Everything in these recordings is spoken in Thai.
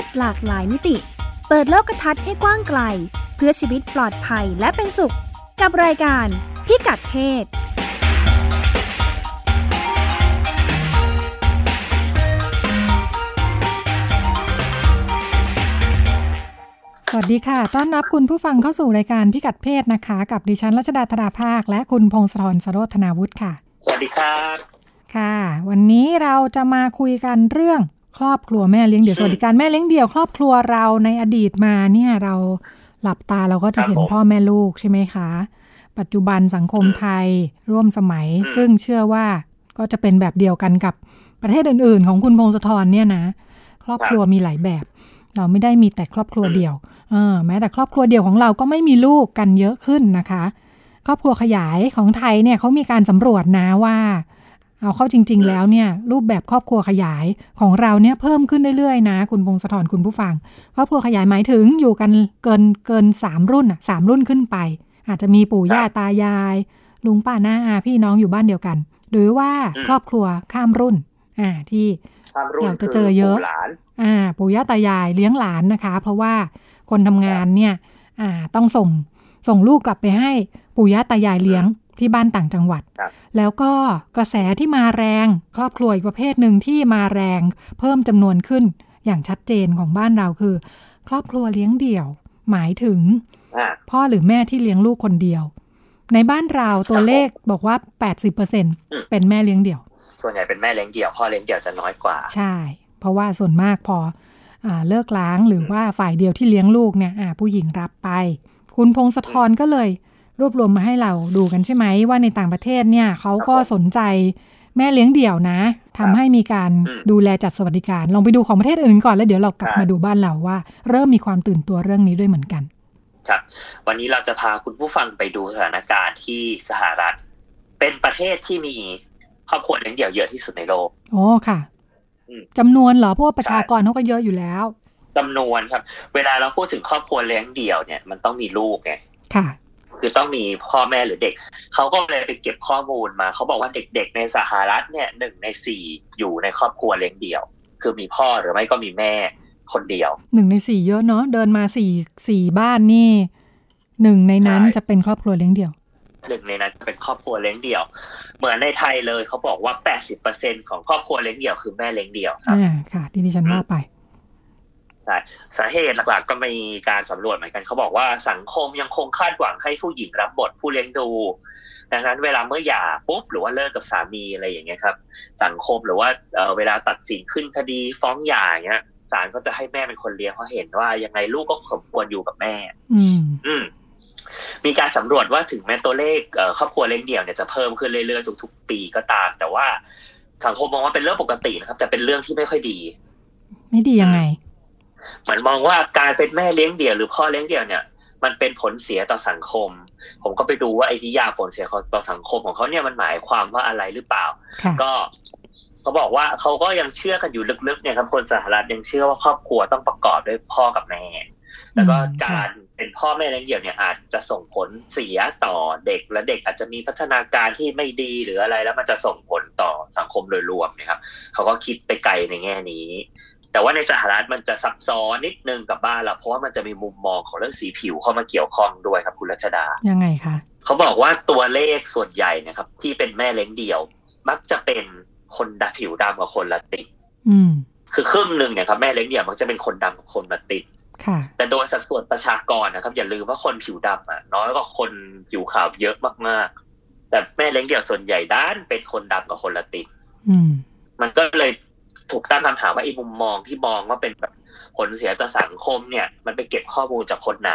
ศหลากหลายมิติ เปิดโลกทัศน์ให้กว้างไกล เพื่อชีวิตปลอดภัยและเป็นสุข กับรายการพิกัดเพศสวัสดีค่ะ ต้อนรับคุณผู้ฟังเข้าสู่รายการพิกัดเพศนะคะ กับดิฉันรัชดาธราภาค และคุณพงศธรสโรธนาวุฒิค่ะ สวัสดีครับ ค่ะ วันนี้เราจะมาคุยกันเรื่อง ครอบครัวแม่เลี้ยงเดี่ยวสวัสดิการแม่เลี้ยงเดี่ยวครอบครัวเราในอดีตมาเนี่ยเราหลับตาเราก็จะเห็นพ่อแม่ลูกใช่ไหมคะ ปัจจุบันสังคมไทยร่วมสมัย ซึ่งเชื่อว่าก็จะเป็นแบบเดียวกันกับประเทศอื่น ๆ ของคุณพงศธรเนี่ยนะ ครอบครัวมีหลายแบบ เราไม่ได้มีแต่ครอบครัวเดียวเออแม้แต่ครอบครัวเดียวของเราก็ไม่มีลูกกันเยอะขึ้นนะคะ ครอบครัวขยายของไทยเนี่ยเขามีการสำรวจนะว่า เอาเข้าจริง ๆ แล้วเนี่ยรูปแบบครอบครัวขยายของเราเนี่ยเพิ่มขึ้นเรื่อยๆนะ คุณพงศธรคุณผู้ฟัง ครอบครัวขยายหมายถึงอยู่กันเกินเกินสามรุ่นอะสามรุ่นขึ้นไป อาจจะมีปู่ย่าตายาย ลุงป้าน้าอาพี่น้องอยู่บ้านเดียวกัน หรือว่าครอบครัวข้ามรุ่นอ่าที่ความรุ่นเราจะเจอเยอะคืหลานอ่าปู่ย่าตายายเลี้ยงหลานนะคะ เพราะว่าคนทำงานเนี่ยอ่าต้องส่งส่งลูกกลับไปให้ปู่ย่าตายายเลี้ยง ที่บ้านต่างจังหวัดครับแล้วก็กระแสที่มาแรง ครอบครัวอีกประเภทหนึ่งที่มาแรง เพิ่มจำนวนขึ้นอย่างชัดเจนของบ้านเราคือ ครอบครัวเลี้ยงเดี่ยว หมายถึงอ่าพ่อหรือแม่ที่เลี้ยงลูกคนเดียว ในบ้านเราตัวเลขบอกว่า 80%เป็นแม่เลี้ยงเดี่ยว ส่วนใหญ่เป็นแม่เลี้ยงเดี่ยว พ่อเลี้ยงเดี่ยวจะน้อยกว่า ใช่ เพราะว่าส่วนมากพออาเลิกล้างหรือว่าฝ่ายเดียวที่เลี้ยงลูกเนี่ยอ่าผู้หญิงรับไป คุณพงศธรก็เลย รวบรวมมาให้เราดูกันใช่ไหมว่าในต่างประเทศเนี่ยเขาก็สนใจแม่เลี้ยงเดี่ยวนะทำให้มีการอืมดูแลจัดสวัสดิการ ลองไปดูของประเทศอื่นก่อนแล้วเดี๋ยวเรากลับครับมาดูบ้านเราว่า เริ่มมีความตื่นตัวเรื่องนี้ด้วยเหมือนกันครับวันนี้เราจะพาคุณผู้ฟังไปดูสถานการณ์ที่สหรัฐ เป็นประเทศที่มีครอบครัวเลี้ยงเดี่ยวเยอะที่สุดในโลกโอ้ค่ะอืมจำนวนเหรอเพราะว่าประชากรเขาก็เยอะอยู่แล้วจำนวนครับ เวลาเราพูดถึงครอบครัวเลี้ยงเดี่ยวเนี่ย มันต้องมีลูกไงค่ะ คือต้องมีพ่อแม่หรือเด็ก เขาก็เลยไปเก็บข้อมูลมา เขาบอกว่าเด็กๆในสหรัฐเนี่ยหนึ่งในสี่อยู่ในครอบครัวเลี้ยงเดี่ยว คือมีพ่อหรือไม่ก็มีแม่คนเดียวหนึ่งในสี่เยอะเนาะเดินมาสี่สี่บ้านนี่หนึ่งในนั้นใช่จะเป็นครอบครัวเลี้ยงเดี่ยวหนึ่งในนั้นเป็นครอบครัวเลี้ยงเดี่ยว เหมือนในไทยเลยเขาบอกว่า80%ของครอบครัวเลี้ยงเดี่ยวคือแม่เลี้ยงเดี่ยวครับอ่าค่ะที่ดิฉันว่าไปใช่ สาเหตุหลักๆ ก็มีการสำรวจเหมือนกันเขาบอกว่าสังคมยังคงคาดหวังให้ผู้หญิงรับบทผู้เลี้ยงดู ดังนั้นเวลาเมื่อหย่าปุ๊บหรือว่าเลิกกับสามีอะไรอย่างเงี้ยครับ สังคมหรือว่าเอ่อเวลาตัดสินขึ้นคดีฟ้องหย่าอย่างเงี้ยศาลก็จะให้แม่เป็นคนเลี้ยงเพราะเห็นว่ายังไงลูกก็สมควรอยู่กับแม่ อืม อืมมีการสำรวจว่าถึงแม้ตัวเลขเอ่อครอบครัวเลี้ยงเดี่ยวเนี่ยจะเพิ่มขึ้นเรื่อยๆทุกๆปีก็ตาม แต่ว่าสังคมมองว่าเป็นเรื่องปกตินะครับ แต่เป็นเรื่องที่ไม่ค่อยดี ไม่ดียังไง เหมือนมองว่าการเป็นแม่เลี้ยงเดี่ยวหรือพ่อเลี้ยงเดี่ยวเนี่ย มันเป็นผลเสียต่อสังคม ผมก็ไปดูว่าไอ้นิยามผลเสียต่อสังคมของเขาเนี่ยมันหมายความว่าอะไรหรือเปล่าค่ะก็เขาบอกว่าเขาก็ยังเชื่อกันอยู่ลึกๆเนี่ยครับคนสหรัฐยังเชื่อว่าครอบครัวต้องประกอบด้วยพ่อกับแม่ แล้วก็อืมการเป็นพ่อแม่เลี้ยงเดี่ยวเนี่ยอาจจะส่งผลเสียต่อเด็กและเด็กอาจจะมีพัฒนาการที่ไม่ดีหรืออะไร แล้วมันจะส่งผลต่อสังคมโดยรวมนะครับเขาก็คิดไปไกลในแง่นี้ แต่ว่าในสหรัฐมันจะซับซ้อนนิดนึงกับบ้านเราเพราะว่ามันจะมีมุมมองของเรื่องสีผิวเข้ามาเกี่ยวข้องด้วยครับคุณรัชดา ยังไงคะเขาบอกว่าตัวเลขส่วนใหญ่นะครับ ที่เป็นแม่เลี้ยงเดี่ยว มักจะเป็นคนดำผิวดำกับคนละติดอืมคือครึ่งหนึ่งเนี่ยครับแม่เลี้ยงเดี่ยวมักจะเป็นคนดำกับคนละติดค่ะแต่โดยสัดส่วนประชากรนะครับ อย่าลืมว่าคนผิวดำอะ น้อยกว่าคนผิวขาวเยอะมากๆ แต่แม่เลี้ยงเดี่ยวส่วนใหญ่ด้านเป็นคนดำกับคนละติดอืมมันก็เลย ถูกตั้งคำถามว่าไอ้มุมมองที่มองว่าเป็นแบบผลเสียต่อสังคมเนี่ย มันไปเก็บข้อมูลจากคนไหน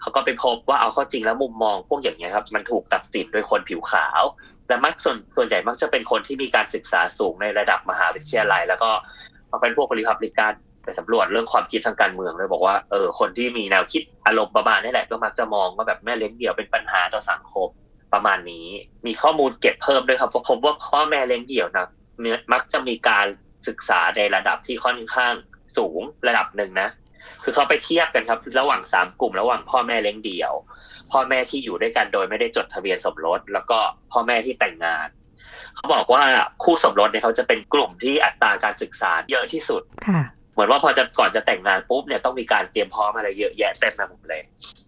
เขาก็ไปพบว่าเอาข้อจริงแล้วมุมมองพวกอย่างเงี้ยครับ มันถูกตัดสินโดยคนผิวขาวและมักส่วนส่วนใหญ่มักจะเป็นคนที่มีการศึกษาสูงในระดับมหาวิทยาลัย แล้วก็มาเป็นพวกบริพับลิกันไปสำรวจเรื่องความคิดทางการเมืองเลยบอกว่าเออคนที่มีแนวคิดอารมณ์ประมาณนี้แหละก็มักจะมองว่าแบบแม่เลี้ยงเดี่ยวเป็นปัญหาต่อสังคมประมาณนี้ มีข้อมูลเก็บเพิ่มด้วยครับเพราะพบว่าพ่อแม่เลี้ยงเดี่ยวนะมักจะมีการ ศึกษาในระดับที่ค่อนข้างสูงระดับหนึ่งนะ คือเขาไปเทียบกันครับ ระหว่างสามกลุ่ม ระหว่างพ่อแม่เลี้ยงเดี่ยว พ่อแม่ที่อยู่ด้วยกันโดยไม่ได้จดทะเบียนสมรส แล้วก็พ่อแม่ที่แต่งงาน เขาบอกว่าคู่สมรสเนี่ยเขาจะเป็นกลุ่มที่อัตราการศึกษาเยอะที่สุดค่ะพเหมือนว่าพอจะก่อนจะแต่งงานปุ๊บเนี่ยต้องมีการเตรียมพร้อมอะไรเยอะแยะเต็มไปหมดเลย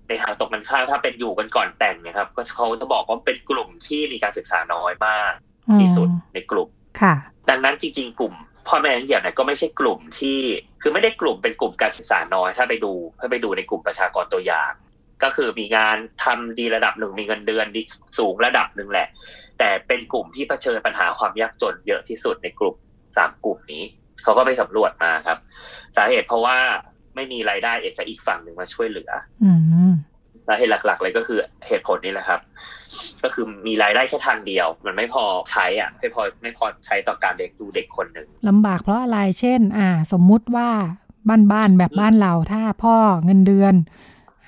ในทางตรงกันข้ามถ้าเป็นอยู่กันก่อนแต่งเนี่ยครับก็เขาจะบอกว่าเป็นกลุ่มที่มีการศึกษาน้อยมากที่สุดในกลุ่มค่ะ ดังนั้นจริง ๆ กลุ่ม พ่อแม่เลี้ยงเดี่ยวเนี่ยก็ไม่ใช่กลุ่มที่ คือไม่ได้กลุ่มเป็นกลุ่มการศึกษาน้อย ถ้าไปดูถ้าไปดูในกลุ่มประชากรตัวอย่าง ก็คือมีงานทำดีระดับหนึ่งมีเงินเดือนดีสูงระดับหนึ่งแหละ แต่เป็นกลุ่มที่เผชิญปัญหาความยากจนเยอะที่สุดในกลุ่มสามกลุ่มนี้เขาก็ไปสำรวจมาครับ สาเหตุเพราะว่าไม่มีรายได้เอกจากอีกฝั่งหนึ่งมาช่วยเหลืออืมสาเหตุหลัก ๆ เลยก็คือเหตุผลนี้แหละครับ ก็คือมีรายได้แค่ทางเดียว มันไม่พอใช้อะไม่พอไม่พอใช้ต่อการเลี้ยงดูเด็กคนหนึ่งลำบากเพราะอะไรเช่น อ่า สมมุติว่าบ้านบ้านๆแบบบ้านเราถ้าพ่อเงินเดือน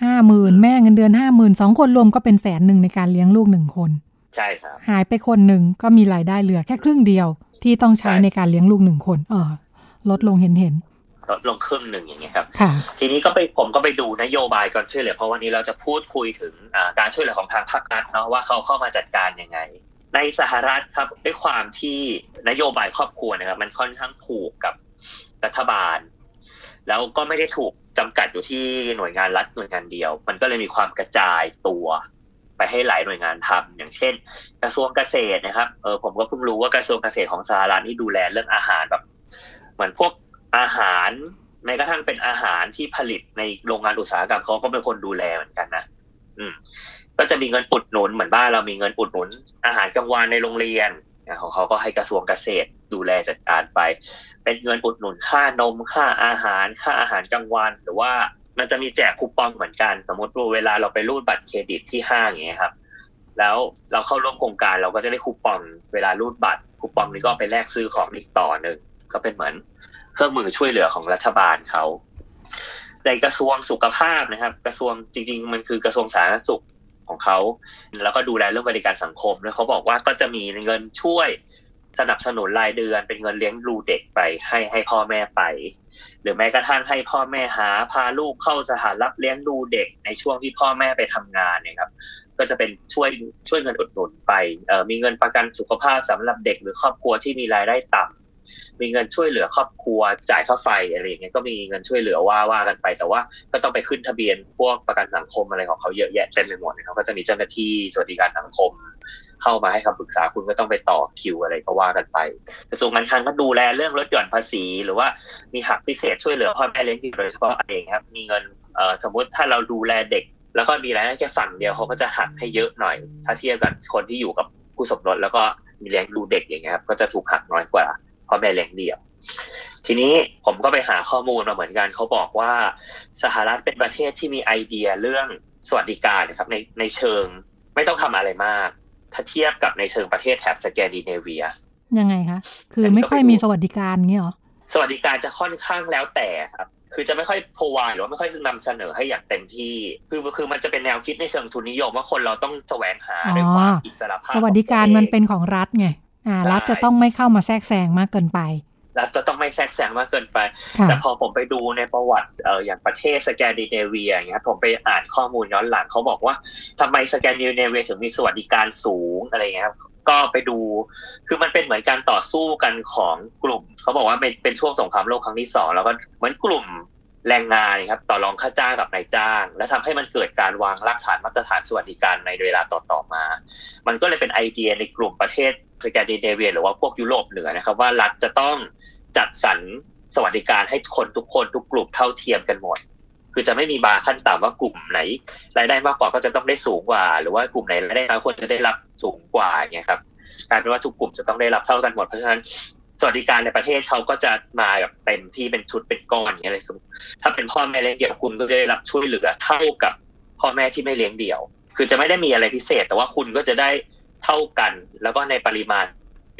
ห้าหมื่นแม่เงินเดือนห้าหมื่นสองคนรวมก็เป็นแสนหนึ่งในการเลี้ยงลูกหนึ่งคนใช่ครับหายไปคนหนึ่งก็มีรายได้เหลือแค่ครึ่งเดียวที่ต้องใช้ใช่ในการเลี้ยงลูกหนึ่งคนเออลดลงเห็นเห็น ลดลงครึ่งหนึ่งอย่างเงี้ยครับๆค่ะทีนี้ก็ไปผมก็ไปดูนโยบายการช่วยเหลือเพราะวันนี้เราจะพูดคุยถึงอ่าการช่วยเหลือของทางภาครัฐเนาะว่าเขาเข้ามาจัดการยังไง ในสหรัฐครับด้วยความที่นโยบายครอบครัวนะครับมันค่อนข้างผูกกับรัฐบาล แล้วก็ไม่ได้ถูกจำกัดอยู่ที่หน่วยงานรัฐหน่วยงานเดียว มันก็เลยมีความกระจายตัวไปให้หลายหน่วยงานทำอย่างเช่น กระทรวงเกษตรนะครับเออผมก็เพิ่งรู้ว่ากระทรวงเกษตรของสหรัฐนี่ดูแลเรื่องอาหารแบบเหมือนพวก อาหารแม้กระทั่งเป็นอาหารที่ผลิตในโรงงานอุตสาหกรรมเขาก็เป็นคนดูแลเหมือนกันนะอืม ก็จะมีเงินอุดหนุนเหมือนบ้านเรามีเงินอุดหนุน อาหารกลางวันในโรงเรียนนะของเขาก็ให้กระทรวงเกษตรดูแลจัดการไป เป็นเงินอุดหนุนค่านมค่าอาหาร ค่าอาหารกลางวัน หรือว่ามันจะมีแจกคูปองเหมือนกัน สมมติว่าเวลาเราไปรูดบัตรเครดิตที่ห้างอย่างเงี้ยครับ แล้วเราเข้าร่วมโครงการเราก็จะได้คูปองเวลารูดบัตรคูปองนี้ก็ไปแลกซื้อของอีกต่อหนึ่งก็เป็นเหมือน เครื่องมือช่วยเหลือของรัฐบาลเขาในกระทรวงสุขภาพนะครับ กระทรวงจริง ๆ มันคือกระทรวงสาธารณสุขของเขา แล้วก็ดูแลเรื่องบริการสังคม แล้วเขาบอกว่าก็จะมีเงินช่วยสนับสนุนรายเดือน เป็นเงินเลี้ยงดูเด็กไปให้ให้พ่อแม่ไป หรือแม้กระทั่งให้พ่อแม่หาพาลูกเข้าสถานรับเลี้ยงดูเด็กในช่วงที่พ่อแม่ไปทำงานเนี่ยครับ ก็จะเป็นช่วยช่วยเงินอุดหนุนไปมีเงินประกันสุขภาพสำหรับเด็กหรือครอบครัวที่มีรายได้ต่ำ มีเงินช่วยเหลือครอบครัวจ่ายค่าไฟอะไรอย่างเงี้ยก็มีเงินช่วยเหลือว่าว่ากันไป แต่ว่าก็ต้องไปขึ้นทะเบียนพวกประกันสังคมอะไรของเขาเยอะแยะเต็มไปหมดนะครับก็จะมีเจ้าหน้าที่สวัสดิการสังคม เข้ามาให้คำปรึกษาคุณก็ต้องไปต่อคิวอะไรก็ว่ากันไปกระทรวงการคลังก็ดูแลเรื่องลดหย่อนภาษีหรือว่ามีหักพิเศษช่วยเหลือพ่อแม่เลี้ยงดี่โดยเฉพาะเองครับมีเงินสมมติถ้าเราดูแลเด็ก แล้วก็มีรายได้แค่ฝั่งเดียวเขาก็จะหักให้เยอะหน่อย ถ้าเทียบกับคนที่อยู่กับผู้สมรสแล้วก็มีเลี้ยงดูเด็กอย่างเงี้ยครับก็จะถูกหักน้อยกว่า พ่อแม่เลี้ยงเดี่ยว ทีนี้ผมก็ไปหาข้อมูลมาเหมือนกันเขาบอกว่าสหรัฐเป็นประเทศที่มีไอเดียเรื่องสวัสดิการนะครับในในเชิงไม่ต้องทำอะไรมาก ถ้าเทียบกับในเชิงประเทศแถบสแกนดิเนเวีย ยังไงคะ คือไม่ค่อยมีสวัสดิการเงี้ยเหรอ สวัสดิการจะค่อนข้างแล้วแต่ครับคือจะไม่ค่อยพวายหรือว่าไม่ค่อยนำเสนอให้อย่างเต็มที่ คือคือมันจะเป็นแนวคิดในเชิงทุนนิยมว่าคนเราต้องแสวงหาอ๋อด้วยความอิสระภาพสวัสดิการมันเป็นของรัฐไง อ่ารัฐจะต้องไม่เข้ามาแทรกแซงมากเกินไปรัฐจะต้องไม่แทรกแซงมากเกินไปค่ะแต่พอผมไปดูในประวัติเอออย่างประเทศสแกนดิเนเวียอย่างเงี้ยผมไปอ่านข้อมูลย้อนหลังเขาบอกว่าทำไมสแกนดิเนเวียถึงมีสวัสดิการสูงอะไรเงี้ยครับก็ไปดู คือมันเป็นเหมือนการต่อสู้กันของกลุ่ม เขาบอกว่าเป็นเป็นช่วงสงครามโลกครั้งที่สองแล้วก็เหมือนกลุ่ม แรงงานครับต่อรองค่าจ้างกับนายจ้าง และทำให้มันเกิดการวางรากฐานมาตรฐานสวัสดิการในเวลาต่อๆมา มันก็เลยเป็นไอเดียในกลุ่มประเทศสแกนดิเนเวียหรือว่าพวกยุโรปเหนือนะครับ ว่ารัฐจะต้องจัดสรรสวัสดิการให้คนทุกคนทุกกลุ่มเท่าเทียมกันหมด คือจะไม่มีบาร์ขั้นต่ำว่ากลุ่มไหนรายได้มากกว่าก็จะต้องได้สูงกว่า หรือว่ากลุ่มไหนรายได้น้อยควรจะได้รับสูงกว่าอย่างเงี้ยครับกลายเป็นว่าทุกกลุ่มจะต้องได้รับเท่ากันหมดเพราะฉะนั้น สวัสดิการในประเทศเขาก็จะมาแบบเต็มที่เป็นชุดเป็นก้อนอย่างเงี้ยเลยถ้าเป็นพ่อแม่เลี้ยงเดี่ยวคุณก็จะได้รับช่วยเหลือเท่ากับพ่อแม่ที่ไม่เลี้ยงเดี่ยว คือจะไม่ได้มีอะไรพิเศษ แต่ว่าคุณก็จะได้เท่ากัน แล้วก็ในปริมาณ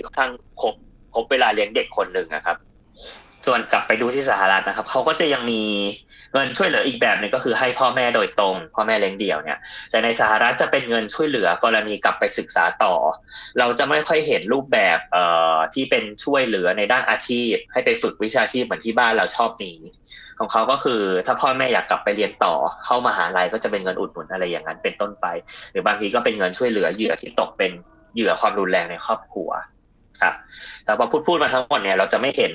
ค่อนข้างครบครบเวลาเลี้ยงเด็กคนหนึ่งนะครับ ส่วนกลับไปดูที่สหรัฐนะครับเขาก็จะยังมีเงินช่วยเหลืออีกแบบหนึงก็คือให้พ่อแม่โดยตรง พ่อแม่เลี้ยงเดี่ยวเนี่ย แต่ในสหรัฐจะเป็นเงินช่วยเหลือกรณีกลับไปศึกษาต่อ เราจะไม่ค่อยเห็นรูปแบบเอ่อที่เป็นช่วยเหลือในด้านอาชีพ ให้ไปฝึกวิชาชีพเหมือนที่บ้านเราชอบมีของเขาก็คือถ้าพ่อแม่อยากกลับไปเรียนต่อ เข้ามาหาลัยก็จะเป็นเงินอุดหนุนอะไรอย่างนั้นเป็นต้นไป หรือบางทีก็เป็นเงินช่วยเหลือเหยื่อที่ตกเป็นเหยื่อความรุนแรงในครอบครัวครับแต่พอพูดพูดมาทั้งหมดเนี่ยเราจะไม่เห็น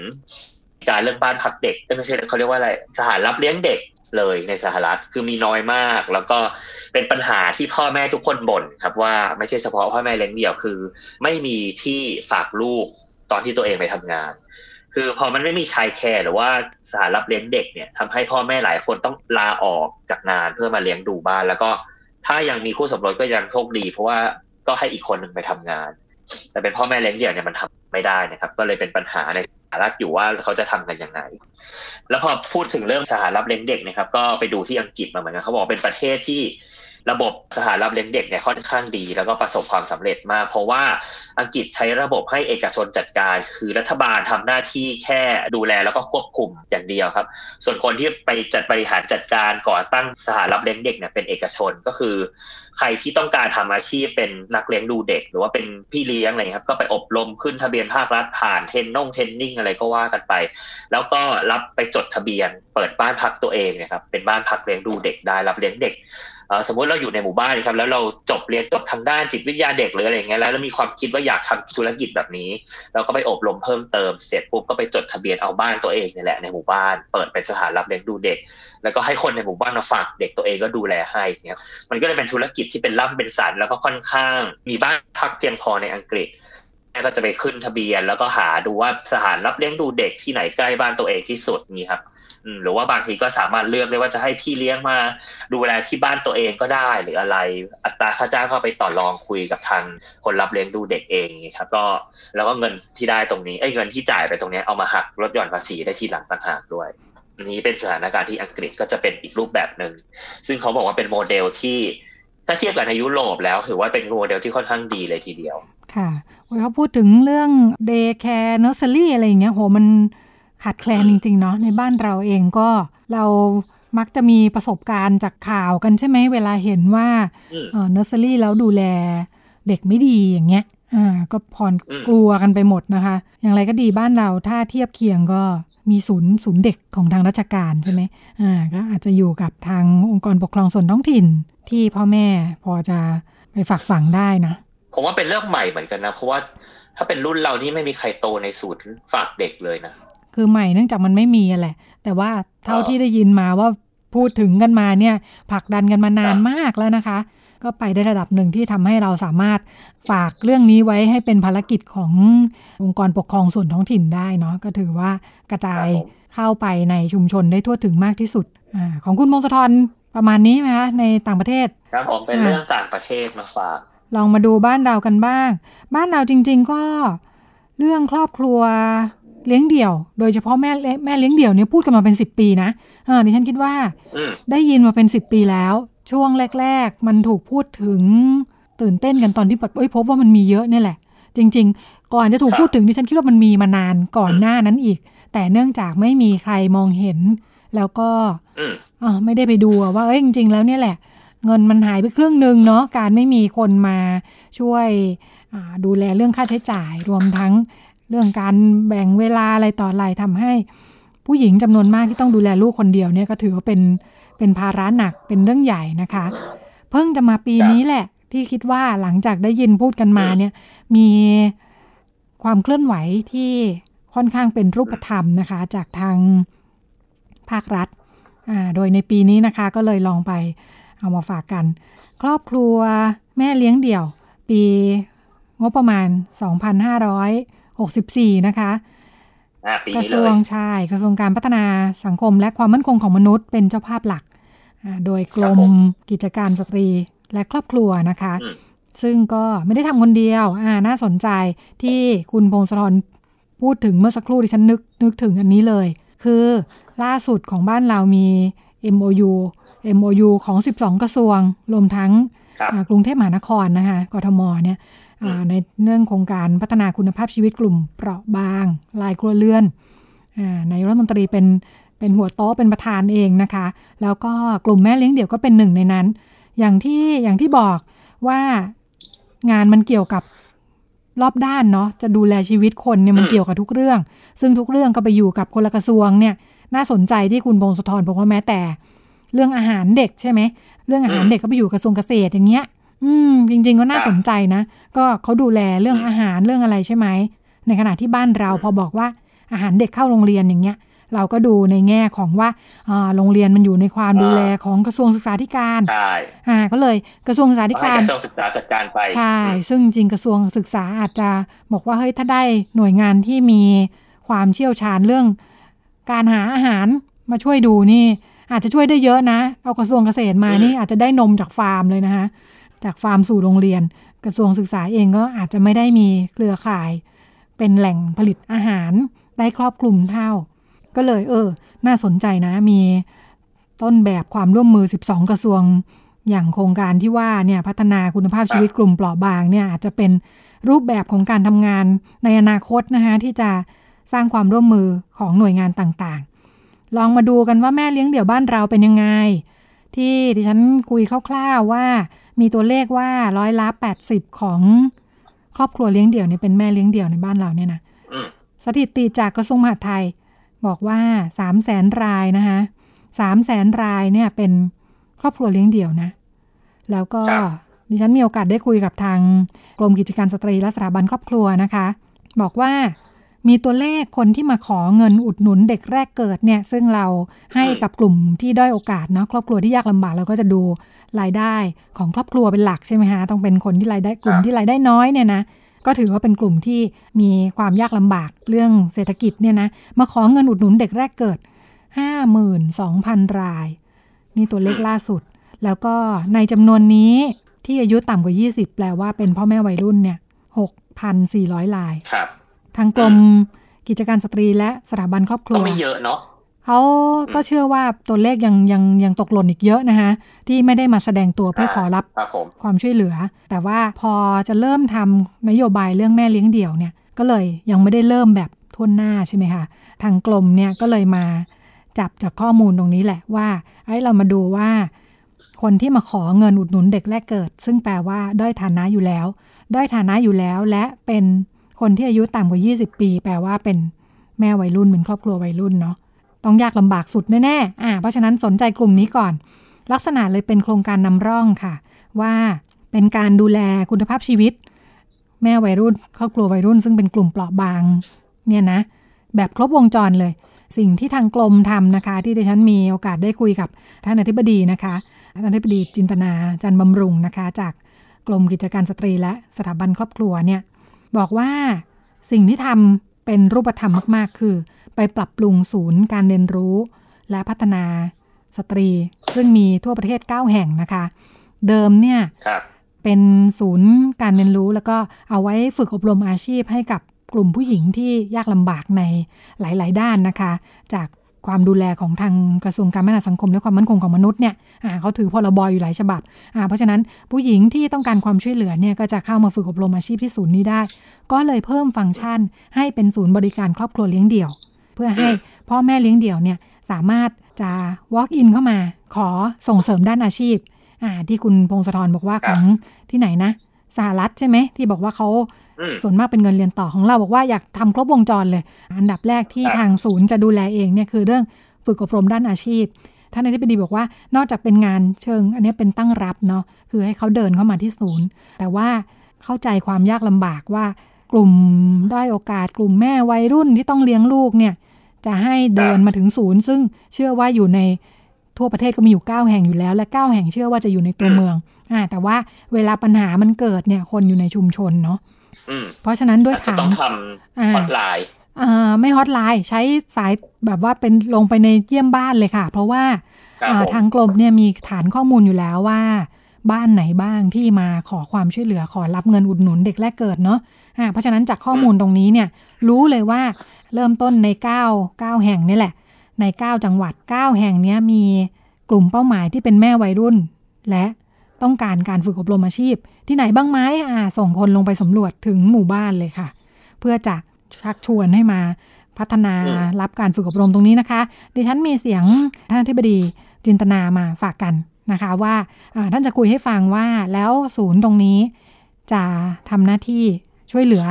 การเรื่องบ้านพักเด็กไม่ใช่เขาเรียกว่าอะไรสถานรับเลี้ยงเด็กเลยในสหรัฐคือมีน้อยมาก แล้วก็เป็นปัญหาที่พ่อแม่ทุกคนบ่นครับว่าไม่ใช่เฉพาะพ่อแม่เลี้ยงเดี่ยวคือ ไม่มีที่ฝากลูกตอนที่ตัวเองไปทำงาน คือพอมันไม่มีชายแคร์หรือว่าสถานรับเลี้ยงเด็กเนี่ยทำให้พ่อแม่หลายคนต้องลาออกจากงานเพื่อมาเลี้ยงดูบ้าน แล้วก็ถ้ายังมีคู่สมรสก็ยังโชคดี เพราะว่าก็ให้อีกคนหนึ่งไปทำงาน แต่เป็นพ่อแม่เลี้ยงเดี่ยวเนี่ยมันทำไม่ได้นะครับ ก็เลยเป็นปัญหาในสหรัฐอยู่ว่าเขาจะทำกันยังไง แล้วพอพูดถึงเรื่องสหรัฐเลี้ยงเด็กนะครับ ก็ไปดูที่อังกฤษมาเหมือนกันเขาบอกเป็นประเทศที่ ระบบสถานรับเลี้ยงเด็กเนี่ยค่อนข้างดี แล้วก็ประสบความสำเร็จมาก เพราะว่าอังกฤษใช้ระบบให้เอกชนจัดการ คือรัฐบาลทำหน้าที่แค่ดูแลแล้วก็ควบคุมอย่างเดียวครับ ส่วนคนที่ไปจัดบริหารจัดการก่อตั้งสถานรับเลี้ยงเด็กเนี่ยเป็นเอกชนก็คือ ใครที่ต้องการทำอาชีพเป็นนักเลี้ยงดูเด็ก หรือว่าเป็นพี่เลี้ยงอะไรครับ ก็ไปอบรมขึ้นทะเบียนภาครัฐผ่านเทนนงเทนนิ่งอะไรก็ว่ากันไป แล้วก็รับไปจดทะเบียน เปิดบ้านพักตัวเองนะครับเป็นบ้านพักเลี้ยงดูเด็กได้รับเลี้ยงเด็ก สมมติเราอยู่ในหมู่บ้านครับแล้วเราจบเรียนจบทางด้านจิตวิทยาเด็กหรืออะไรเงี้ยแล้วเรามีความคิดว่าอยากทำธุรกิจแบบนี้ เราก็ไปอบรมเพิ่มเติมเสร็จปุ๊บก็ไปจดทะเบียนเอาบ้านตัวเองนี่แหละในหมู่บ้าน เปิดเป็นสถานรับเลี้ยงดูเด็ก แล้วก็ให้คนในหมู่บ้านมาฝากเด็กตัวเองก็ดูแลให้เนี่ยมันก็เลยเป็นธุรกิจที่เป็นร่ำเป็นสันแล้วก็ค่อนข้างมีบ้านพักเพียงพอในอังกฤษก็จะไปขึ้นทะเบียนแล้วก็หาดูว่าสถานรับเลี้ยงดูเด็กที่ไหนใกล้บ้านตัวเองที่สุดนี่ครับ หรือว่าบางทีก็สามารถเลือกได้ว่าจะให้พี่เลี้ยงมา ดูแลที่บ้านตัวเองก็ได้หรืออะไร อัตราค่าจ้างก็ไปต่อรองคุยกับทางคนรับเลี้ยงดูเด็กเองครับก็แล้วก็เงินที่ได้ตรงนี้ไอ้เงินที่จ่ายไปตรงนี้เอามาหักลดหย่อนภาษีได้ทีหลังต่างหากด้วยอันนี้เป็นสถานการณ์ที่อังกฤษก็จะเป็นอีกรูปแบบหนึ่งซึ่งเขาบอกว่าเป็นโมเดลที่ถ้าเทียบกับในยุโรปแล้วถือว่าเป็นโมเดลที่ค่อนข้างดีเลยทีเดียว ค่ะเขาพูดถึงเรื่อง day care nursery อะไรอย่างเงี้ยโหมัน ขาดแคลนจริงๆเนาะในบ้านเราเองก็เรามักจะมีประสบการณ์จากข่าวกันใช่ไหมเวลาเห็นว่าเนอร์เซอรี่แล้วดูแลเด็กไม่ดีอย่างเงี้ยอ่าก็พากลัวกันไปหมดนะคะ อย่างไรก็ดีบ้านเราถ้าเทียบเคียงก็มีศูนย์ศูนย์เด็กของทางราชการใช่ไหมอ่าก็อาจจะอยู่กับทางองค์กรปกครองส่วนท้องถิ่นที่พ่อแม่พอจะไปฝากฝังได้นะ ผมว่าเป็นเรื่องใหม่เหมือนกันนะ เพราะว่าถ้าเป็นรุ่นเรานี่ไม่มีใครโตในศูนย์ฝากเด็กเลยนะ คือใหม่เนื่องจากมันไม่มีแหละ แต่ว่าเท่าที่ได้ยินมาว่าพูดถึงกันมาเนี่ยผลักดันกันมานานมากแล้วนะคะ ก็ไปได้ระดับหนึ่งที่ทำให้เราสามารถฝากเรื่องนี้ไว้ให้เป็นภารกิจขององค์กรปกครองส่วนท้องถิ่นได้เนาะก็ถือว่ากระจายเข้าไปในชุมชนได้ทั่วถึงมากที่สุดอของคุณมงคลทรประมาณนี้ไหมคะในต่างประเทศครับผมเป็นเรื่องต่างประเทศมาฝากลองมาดูบ้านเรากันบ้าง บ้านเราจริง ๆ ก็เรื่องครอบครัว เลี้ยงเดี่ยว โดยเฉพาะแม่แม่เลี้ยงเดี่ยวเนี่ยพูดกันมาเป็นสิบปีนะเออดิฉันคิดว่าได้ยินมาเป็นสิบปีแล้ว ช่วงแรก ๆ มันถูกพูดถึงตื่นเต้นกันตอนที่เอ้ยพบว่ามันมีเยอะนี่แหละ จริง ๆ ก่อนจะถูกพูดถึงดิฉันคิดว่ามันมีมานานก่อนหน้านั้นอีก แต่เนื่องจากไม่มีใครมองเห็น แล้วก็อ่าไม่ได้ไปดูว่าเอ้ยจริง ๆ แล้วเนี่ยแหละ เงินมันหายไปครึ่งหนึ่งเนาะการไม่มีคนมาช่วยดูแลเรื่องค่าใช้จ่ายรวมทั้ง เรื่องการแบ่งเวลาอะไรต่ออะไรทำให้ ผู้หญิงจำนวนมากที่ต้องดูแลลูกคนเดียวเนี่ยก็ถือว่าเป็นเป็นภาระหนักเป็นเรื่องใหญ่นะคะ เพิ่งจะมาปีนี้แหละ ที่คิดว่าหลังจากได้ยินพูดกันมาเนี่ย มีความเคลื่อนไหวที่ค่อนข้างเป็นรูปธรรมนะคะ จากทางภาครัฐอ่าโดยในปีนี้นะคะก็เลยลองไปเอามาฝากกัน ครอบครัวแม่เลี้ยงเดี่ยว ปีงบประมาณ 2,500 64 นะคะกระทรวงชายกระทรวงการพัฒนาสังคมและความมั่นคงของมนุษย์เป็นเจ้าภาพหลัก โดยกรมกิจการสตรีและครอบครัวนะคะ ซึ่งก็ไม่ได้ทำคนเดียวน่าสนใจที่คุณพงศธรพูดถึงเมื่อสักครู่ที่ฉันนึกนึกถึงอันนี้เลย คือล่าสุดของบ้านเรามี MOU MOU ของ 12 กระทรวง รวมทั้งกรุงเทพมหานครนะคะกทมเนี่ย ในเรื่องโครงการพัฒนาคุณภาพชีวิตกลุ่มเปราะบางลายครัวเรือนนายรัฐมนตรีเป็นเป็นหัวโต๊ะเป็นประธานเองนะคะ แล้วก็กลุ่มแม่เลี้ยงเดี่ยวก็เป็นหนึ่งในนั้น อย่างที่อย่างที่บอกว่างานมันเกี่ยวกับรอบด้านเนาะจะดูแลชีวิตคนเนี่ยมันเกี่ยวกับทุกเรื่อง ซึ่งทุกเรื่องก็ไปอยู่กับคนละกระทรวงเนี่ยน่าสนใจที่คุณพงศธรบอกว่าแม้แต่ เรื่องอาหารเด็กใช่ไหมเรื่องอาหารเด็กก็ไปอยู่กระทรวงเกษตรอย่างเงี้ย อืม จริง ๆ ก็น่าสนใจนะ ก็เขาดูแลเรื่องอาหารเรื่องอะไรใช่ไหม ในขณะที่บ้านเราพอบอกว่าอาหารเด็กเข้าโรงเรียนอย่างเงี้ย เราก็ดูในแง่ของว่าโรงเรียนมันอยู่ในความดูแลของกระทรวงศึกษาธิการ ใช่อ่าก็เลยกระทรวงศึกษาธิการกระทรวงศึกษาจัดการไป ใช่ ซึ่งจริงกระทรวงศึกษาอาจจะบอกว่าเฮ้ยถ้าได้หน่วยงานที่มีความเชี่ยวชาญเรื่อง การหาอาหารมาช่วยดูนี่ อาจจะช่วยได้เยอะนะ เอากระทรวงเกษตรมานี่อาจจะได้นมจากฟาร์มเลยนะคะ จากฟาร์มสู่โรงเรียน กระทรวงศึกษาเองก็อาจจะไม่ได้มีเครือข่าย เป็นแหล่งผลิตอาหารได้ครอบคลุมเท่า ก็เลยเออ น่าสนใจนะมีต้นแบบความร่วมมือ 12 กระทรวง อย่างโครงการที่ว่าเนี่ยพัฒนาคุณภาพชีวิตกลุ่มเปราะบางเนี่ยอาจจะเป็นรูปแบบของการทำงานในอนาคตนะคะที่จะสร้างความร่วมมือของหน่วยงานต่างๆ ลองมาดูกันว่าแม่เลี้ยงเดี่ยวบ้านเราเป็นยังไง ที่ดิฉันคุยคร่าวๆว่า มีตัวเลขว่าร้อยละแปดสิบของครอบครัวเลี้ยงเดี่ยวเนี่ยเป็นแม่เลี้ยงเดี่ยวในบ้านเราเนี่ยนะสถิติจากกระทรวงมหาดไทย บอกว่าสามแสนรายนะคะสามแสนรายเนี่ยเป็นครอบครัวเลี้ยงเดี่ยวนะ แล้วก็ดิฉันมีโอกาสได้คุยกับทางกรมกิจการสตรีและสถาบันครอบครัวนะคะ บอกว่า มีตัวเลขคนที่มาขอเงินอุดหนุนเด็กแรกเกิดเนี่ย ซึ่งเราให้กับกลุ่มที่ด้อยโอกาสเนาะครอบครัวที่ยากลำบากเราก็จะดูรายได้ของครอบครัวเป็นหลักใช่ไหมฮะต้องเป็นคนที่รายได้กลุ่มที่รายได้น้อยเนี่ยนะก็ถือว่าเป็นกลุ่มที่มีความยากลำบากเรื่องเศรษฐกิจเนี่ยนะมาขอเงินอุดหนุนเด็กแรกเกิด 52,000 ราย นี่ตัวเลขล่าสุด แล้วก็ในจำนวนนี้ที่อายุต่ำกว่า 20 แปลว่าเป็นพ่อแม่วัยรุ่นเนี่ย6,400 รายครับ ทางกรมกิจการสตรีและสถาบันครอบครัวก็ไม่เยอะเนาะเขาก็เชื่อว่าตัวเลขยังยังยังตกหล่นอีกเยอะนะคะที่ไม่ได้มาแสดงตัวเพื่อขอรับความช่วยเหลือ แต่ว่าพอจะเริ่มทำนโยบายเรื่องแม่เลี้ยงเดี่ยวเนี่ยก็เลยยังไม่ได้เริ่มแบบทุ่นหน้าใช่ไหมคะทางกรมเนี่ยก็เลยมาจับจากข้อมูลตรงนี้แหละว่าไอ้เรามาดูว่า คนที่มาขอเงินอุดหนุนเด็กแรกเกิด ซึ่งแปลว่าด้อยฐานะอยู่แล้ว ด้อยฐานะอยู่แล้วและเป็น คนที่อายุต่ำกว่า 20 ปี แปลว่าเป็นแม่วัยรุ่นเป็นครอบครัววัยรุ่นเนาะต้องยากลำบากสุดแน่ๆอ่าเพราะฉะนั้นสนใจกลุ่มนี้ก่อน ลักษณะเลยเป็นโครงการนำร่องค่ะ ว่าเป็นการดูแลคุณภาพชีวิต แม่วัยรุ่นครอบครัววัยรุ่น ซึ่งเป็นกลุ่มเปราะบางเนี่ยนะ แบบครบวงจรเลย สิ่งที่ทางกรมทำนะคะ ที่ดิฉันมีโอกาสได้คุยกับท่านอธิบดีนะคะท่านอธิบดีจินตนาจันทร์บำรุงนะคะ จากกรมกิจการสตรีและสถาบันครอบครัวเนี่ย บอกว่าสิ่งที่ทำเป็นรูปธรรมมาก ๆ คือ ไปปรับปรุงศูนย์การเรียนรู้ และพัฒนาสตรี ซึ่งมีทั่วประเทศ 9 แห่งนะคะ เดิมเนี่ยเป็นศูนย์การเรียนรู้แล้วก็เอาไว้ฝึกอบรมอาชีพให้กับกลุ่มผู้หญิงที่ยากลำบากในหลาย ๆ ด้านนะคะ จาก ความดูแลของทางกระทรวงการพัฒนาสังคมและความมั่นคงของมนุษย์เนี่ยเขาถือพรบอยู่หลายฉบับ เพราะฉะนั้นผู้หญิงที่ต้องการความช่วยเหลือเนี่ยก็จะเข้ามาฝึกอบรมอาชีพที่ศูนย์นี้ได้ ก็เลยเพิ่มฟังก์ชันให้เป็นศูนย์บริการครอบครัวเลี้ยงเดี่ยว เพื่อให้พ่อแม่เลี้ยงเดี่ยวเนี่ยสามารถจะ walk in เข้ามาขอส่งเสริมด้านอาชีพที่คุณพงศธรบอกว่าของที่ไหนนะสหรัฐใช่ไหมที่บอกว่าเขา ส่วนมากเป็นเงินเรียนต่อของเราบอกว่าอยากทำครบวงจรเลย อันดับแรกที่ทางศูนย์จะดูแลเองเนี่ยคือเรื่องฝึกอบรมด้านอาชีพท่านนายทิบดีบอกว่านอกจากเป็นงานเชิง อันนี้เป็นตั้งรับเนาะคือให้เขาเดินเข้ามาที่ศูนย์ แต่ว่าเข้าใจความยากลำบากว่ากลุ่มได้โอกาส กลุ่มแม่วัยรุ่นที่ต้องเลี้ยงลูกเนี่ยจะให้เดินมาถึงศูนย์ ซึ่งเชื่อว่าอยู่ในทั่วประเทศก็มีอยู่ 9 แห่งอยู่แล้ว และ 9 แห่งเชื่อว่าจะอยู่ในตัวเมืองอ่าแต่ว่าเวลาปัญหามันเกิดเนี่ยคนอยู่ในชุมชนเนาะ เพราะฉะนั้นด้วยฐานต้องทำออนไลน์ไม่ฮอตไลน์ใช้สายแบบว่าเป็นลงไปในเยี่ยมบ้านเลยค่ะ เพราะว่าทางกรมเนี่ยมีฐานข้อมูลอยู่แล้วว่า บ้านไหนบ้างที่มาขอความช่วยเหลือขอรับเงินอุดหนุนเด็กแรกเกิดเนาะะเพราะฉะนั้นจากข้อมูลตรงนี้เนี่ยรู้เลยว่าเริ่มต้นใน 9 9 แห่งนี่แหละ ใน 9 จังหวัด 9 แห่งนี้มีกลุ่มเป้าหมายที่เป็นแม่วัยรุ่น และ ต้องการการฝึกอบรมอาชีพ ที่ไหนบ้างไหมอ่าส่งคนลงไปสำรวจถึงหมู่บ้านเลยค่ะ เพื่อจะชักชวนให้มาพัฒนารับการฝึกอบรมตรงนี้นะคะ ดิฉันมีเสียงท่านที่บดีจินตนามาฝากกันนะคะว่าท่านจะคุยให้ฟังว่าแล้วศูนย์ตรงนี้จะทำหน้าที่ช่วยเหลือ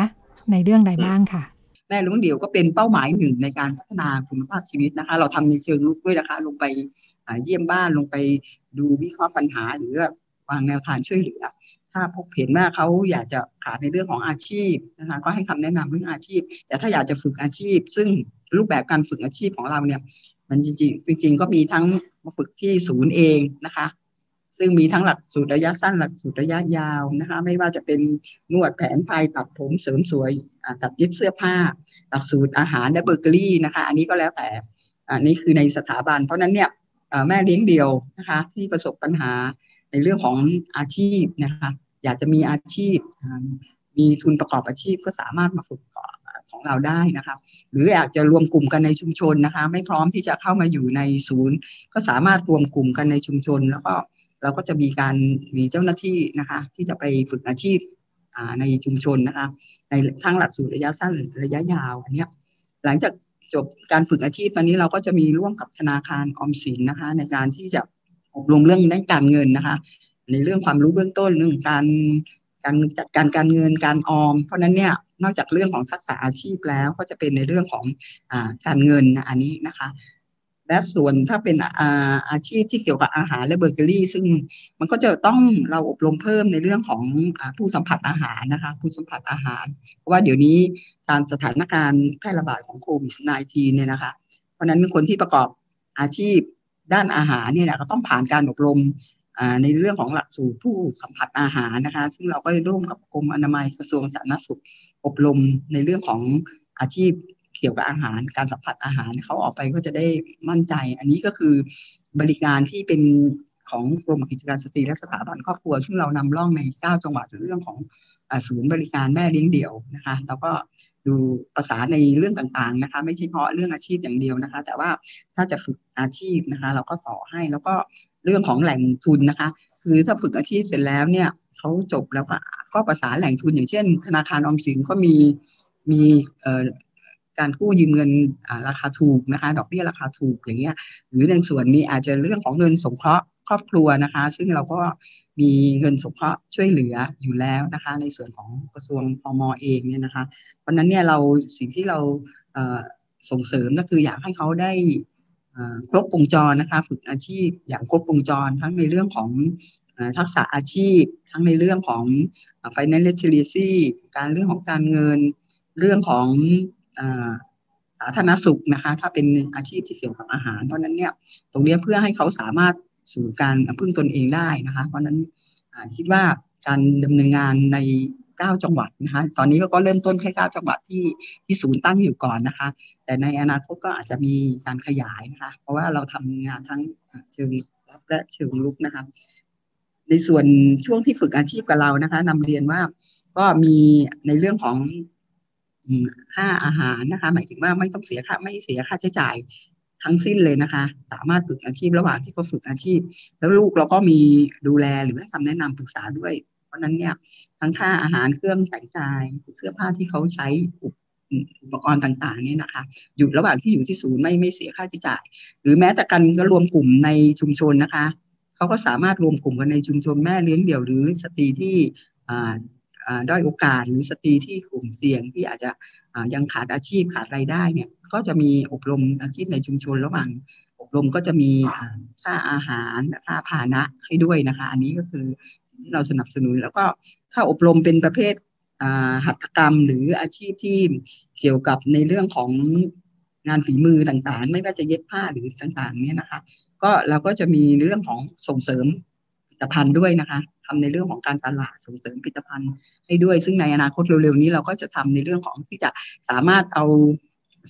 ในเรื่องใดบ้างค่ะ แม่ลุงเดี่ยวก็เป็นเป้าหมายหนึ่งในการพัฒนาคุณภาพชีวิตนะคะ เราทำในเชิงลุกด้วยนะคะ ลงไปเยี่ยมบ้านลงไปดูวิเคราะห์ปัญหาหรือ วางแนวทางช่วยเหลือ ถ้าพบเห็นว่าเขาอยากจะขาดในเรื่องของอาชีพนะคะก็ให้คำแนะนำเรื่องอาชีพ แต่ถ้าอยากจะฝึกอาชีพ ซึ่งรูปแบบการฝึกอาชีพของเราเนี่ย มันจริงๆจริง ๆ ก็มีทั้งมาฝึกที่ศูนย์เองนะคะ ซึ่งมีทั้งหลักสูตรระยะสั้นหลักสูตรระยะยาวนะคะ ไม่ว่าจะเป็นนวดแผนไทยตัดผมเสริมสวยตัดเย็บเสื้อผ้า หลักสูตรอาหารและเบเกอรี่นะคะ อันนี้ก็แล้วแต่อันนี้คือในสถาบัน เพราะนั้นเนี่ยแม่เลี้ยงเดียวนะคะ ที่ประสบปัญหา ในเรื่องของอาชีพนะคะอยากจะมีอาชีพมีทุนประกอบอาชีพก็สามารถมาฝึกของเราได้นะคะ หรืออยากจะรวมกลุ่มกันในชุมชนนะคะ ไม่พร้อมที่จะเข้ามาอยู่ในศูนย์ ก็สามารถรวมกลุ่มกันในชุมชน แล้วก็เราก็จะมีการมีเจ้าหน้าที่นะคะ ที่จะไปฝึกอาชีพในชุมชนนะคะ ในทั้งหลักสูตรระยะสั้นระยะยาวอันนี้หลังจากจบการฝึกอาชีพตอนนี้เราก็จะมีร่วมกับธนาคารออมสินนะคะ ในการที่จะ อบรมเรื่องด้านการเงินนะคะ ในเรื่องความรู้เบื้องต้นเรื่องการการจัดการการเงินการออม เพราะนั้นเนี่ยนอกจากเรื่องของทักษะอาชีพแล้วก็จะเป็นในเรื่องของอการเงินอันนี้นะคะ และส่วนถ้าเป็นอาอาชีพที่เกี่ยวกับอาหารและเบเกอรี่ ซึ่งมันก็จะต้องเราอบรมเพิ่มในเรื่องของอผู้สัมผัสอาหารนะคะ ผู้สัมผัสอาหาร เพราะว่าเดี๋ยวนี้ตามสถานการณ์แพร่ระบาดของโควิด -19 เนี่ยนะคะ เพราะนั้นคนที่ประกอบอาชีพ ด้านอาหารเนี่ยก็ต้องผ่านการอบรมในเรื่องของหลักสูตรผู้สัมผัสอาหารนะคะ ซึ่งเราก็ได้ร่วมกับกรมอนามัยกระทรวงสาธารณสุข อบรมในเรื่องของอาชีพเกี่ยวกับอาหาร การสัมผัสอาหารเขาออกไปก็จะได้มั่นใจ อันนี้ก็คือบริการที่เป็นของกรมกิจการสตรีและสถาบันครอบครัว ซึ่งเรานำร่องใน 9 จังหวัดเรื่องของศูนย์บริการแม่เลี้ยงเดี่ยวนะคะ แล้วก็ ดูภาษาในเรื่องต่างๆนะคะ ไม่ใช่เพาะเรื่องอาชีพอย่างเดียวนะคะ แต่ว่าถ้าจะฝึกอาชีพนะคะ เราก็ต่อให้แล้วก็เรื่องของแหล่งทุนนะคะ คือถ้าฝึกอาชีพเสร็จแล้วเนี่ยเขาจบแล้วก็ก็ประสานแหล่งทุนอย่างเช่น ธนาคารออมสินก็มีมีการกู้ยืมเงินราคาถูกนะคะ ดอกเบี้ยราคาถูกอย่างเงี้ยหรือในส่วนนี้อาจจะเรื่องของเงินสงเคราะห์ ครอบครัวนะคะ ซึ่งเราก็มีเงินสงเคราะห์ช่วยเหลืออยู่แล้วนะคะ ในส่วนของกระทรวงพมเองเนี่ยนะคะ เพราะนั้นเนี่ยเราสิ่งที่เราส่งเสริมก็คืออยากให้เขาได้ครบวงจรนะคะฝึกอาชีพอย่างครบวงจรทั้งในเรื่องของทักษะอาชีพ ทั้งในเรื่องของ financial literacy การเรื่องของการเงิน เรื่องของสาธารณสุขนะคะ ถ้าเป็นอาชีพที่เกี่ยวกับอาหาร เพราะนั้นเนี่ยตรงนี้เพื่อให้เขาสามารถ สู่การพึ่งตนเองได้นะคะ เพราะนั้นคิดว่าการดำเนินงานในเก้าจังหวัดนะคะ ตอนนี้ก็เริ่มต้นแค่เก้าจังหวัดที่ที่ศูนย์ตั้งอยู่ก่อนนะคะ แต่ในอนาคตก็อาจจะมีการขยายนะคะ เพราะว่าเราทำงานทั้งเชิงรับและเชิงลุกนะคะ ในส่วนช่วงที่ฝึกอาชีพกับเรานะคะนำเรียนว่าก็มีในเรื่องของค่าอาหารนะคะ หมายถึงว่าไม่ต้องเสียค่าไม่เสียค่าใช้จ่าย ทั้งสิ้นเลยนะคะ สามารถฝึกอาชีพระหว่างที่เขาฝึกอาชีพ แล้วลูกเราก็มีดูแลหรือให้คำแนะนำปรึกษาด้วย เพราะนั้นเนี่ยทั้งค่าอาหารเครื่องแต่งกายเสื้อผ้าที่เขาใช้อุปกรณ์ต่างๆนี่นะคะอยู่ระหว่างที่อยู่ที่ศูนย์ไม่ไม่เสียค่าใช้จ่าย หรือแม้แต่การก็รวมกลุ่มในชุมชนนะคะเขาก็สามารถรวมกลุ่มกันในชุมชนแม่เลี้ยงเดี่ยวหรือสตรีที่ด้อยโอกาสหรือสตรีที่กลุ่มเสี่ยงที่อาจจะ ยังขาดอาชีพขาดรายได้เนี่ยก็จะมีอบรมอาชีพในชุมชนระหว่างอบรมก็จะมีค่าอาหารค่าพานะให้ด้วยนะคะ อันนี้ก็คือเราสนับสนุนแล้วก็ถ้าอบรมเป็นประเภทหัตถกรรมหรืออาชีพที่เกี่ยวกับในเรื่องของงานฝีมือต่างๆ ไม่ว่าจะเย็บผ้าหรือต่างๆเนี่ยนะคะ ก็เราก็จะมีเรื่องของส่งเสริม ลิตภัณฑ์ด้วยนะคะทำในเรื่องของการตลาดส่งเสริมผลิตภัณฑ์ให้ด้วย ซึ่งในอนาคตเร็วๆนี้เราก็จะทำในเรื่องของที่จะสามารถเอา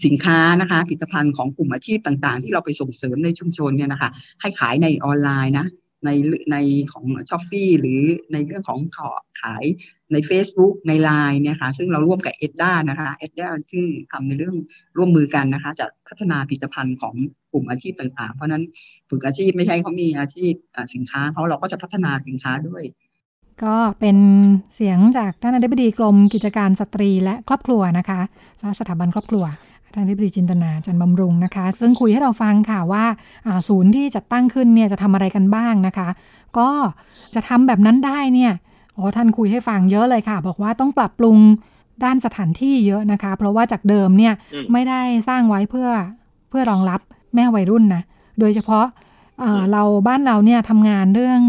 สินค้านะคะผลิตภัณฑ์ของกลุ่มอาชีพต่างๆ ที่เราไปส่งเสริมในชุมชนเนี่ยนะคะ ให้ขายในออนไลน์นะ ในในของช้อปฟีหรือในเรื่องของขอขายใน Facebook ใน Line เนี่ยค่ะซึ่งเราร่วมกับเอ็ดด้านะคะเอ็ดด้าซึ่งทำในเรื่องร่วมมือกันนะคะจะพัฒนาผลิตภัณฑ์ของกลุ่มอาชีพต่างๆ เพราะนั้นฝึกอาชีพไม่ใช่เขามีอาชีพสินค้าเขาเราก็จะพัฒนาสินค้าด้วย ก็เป็นเสียงจากท่านอธิบดีกรมกิจการสตรีและครอบครัวนะคะสถาบันครอบครัว ท่านทิบดีจินตนาจันบำรุงนะคะ ซึ่งคุยให้เราฟังค่ะว่าศูนย์ที่จะตั้งขึ้นเนี่ยจะทำอะไรกันบ้างนะคะ ก็จะทำแบบนั้นได้เนี่ยอ๋อท่านคุยให้ฟังเยอะเลยค่ะ บอกว่าต้องปรับปรุงด้านสถานที่เยอะนะคะ เพราะว่าจากเดิมเนี่ยไม่ได้สร้างไว้เพื่อเพื่อรองรับแม่วัยรุ่นนะโดยเฉพาะเราบ้านเราเนี่ยทำงานเรื่อง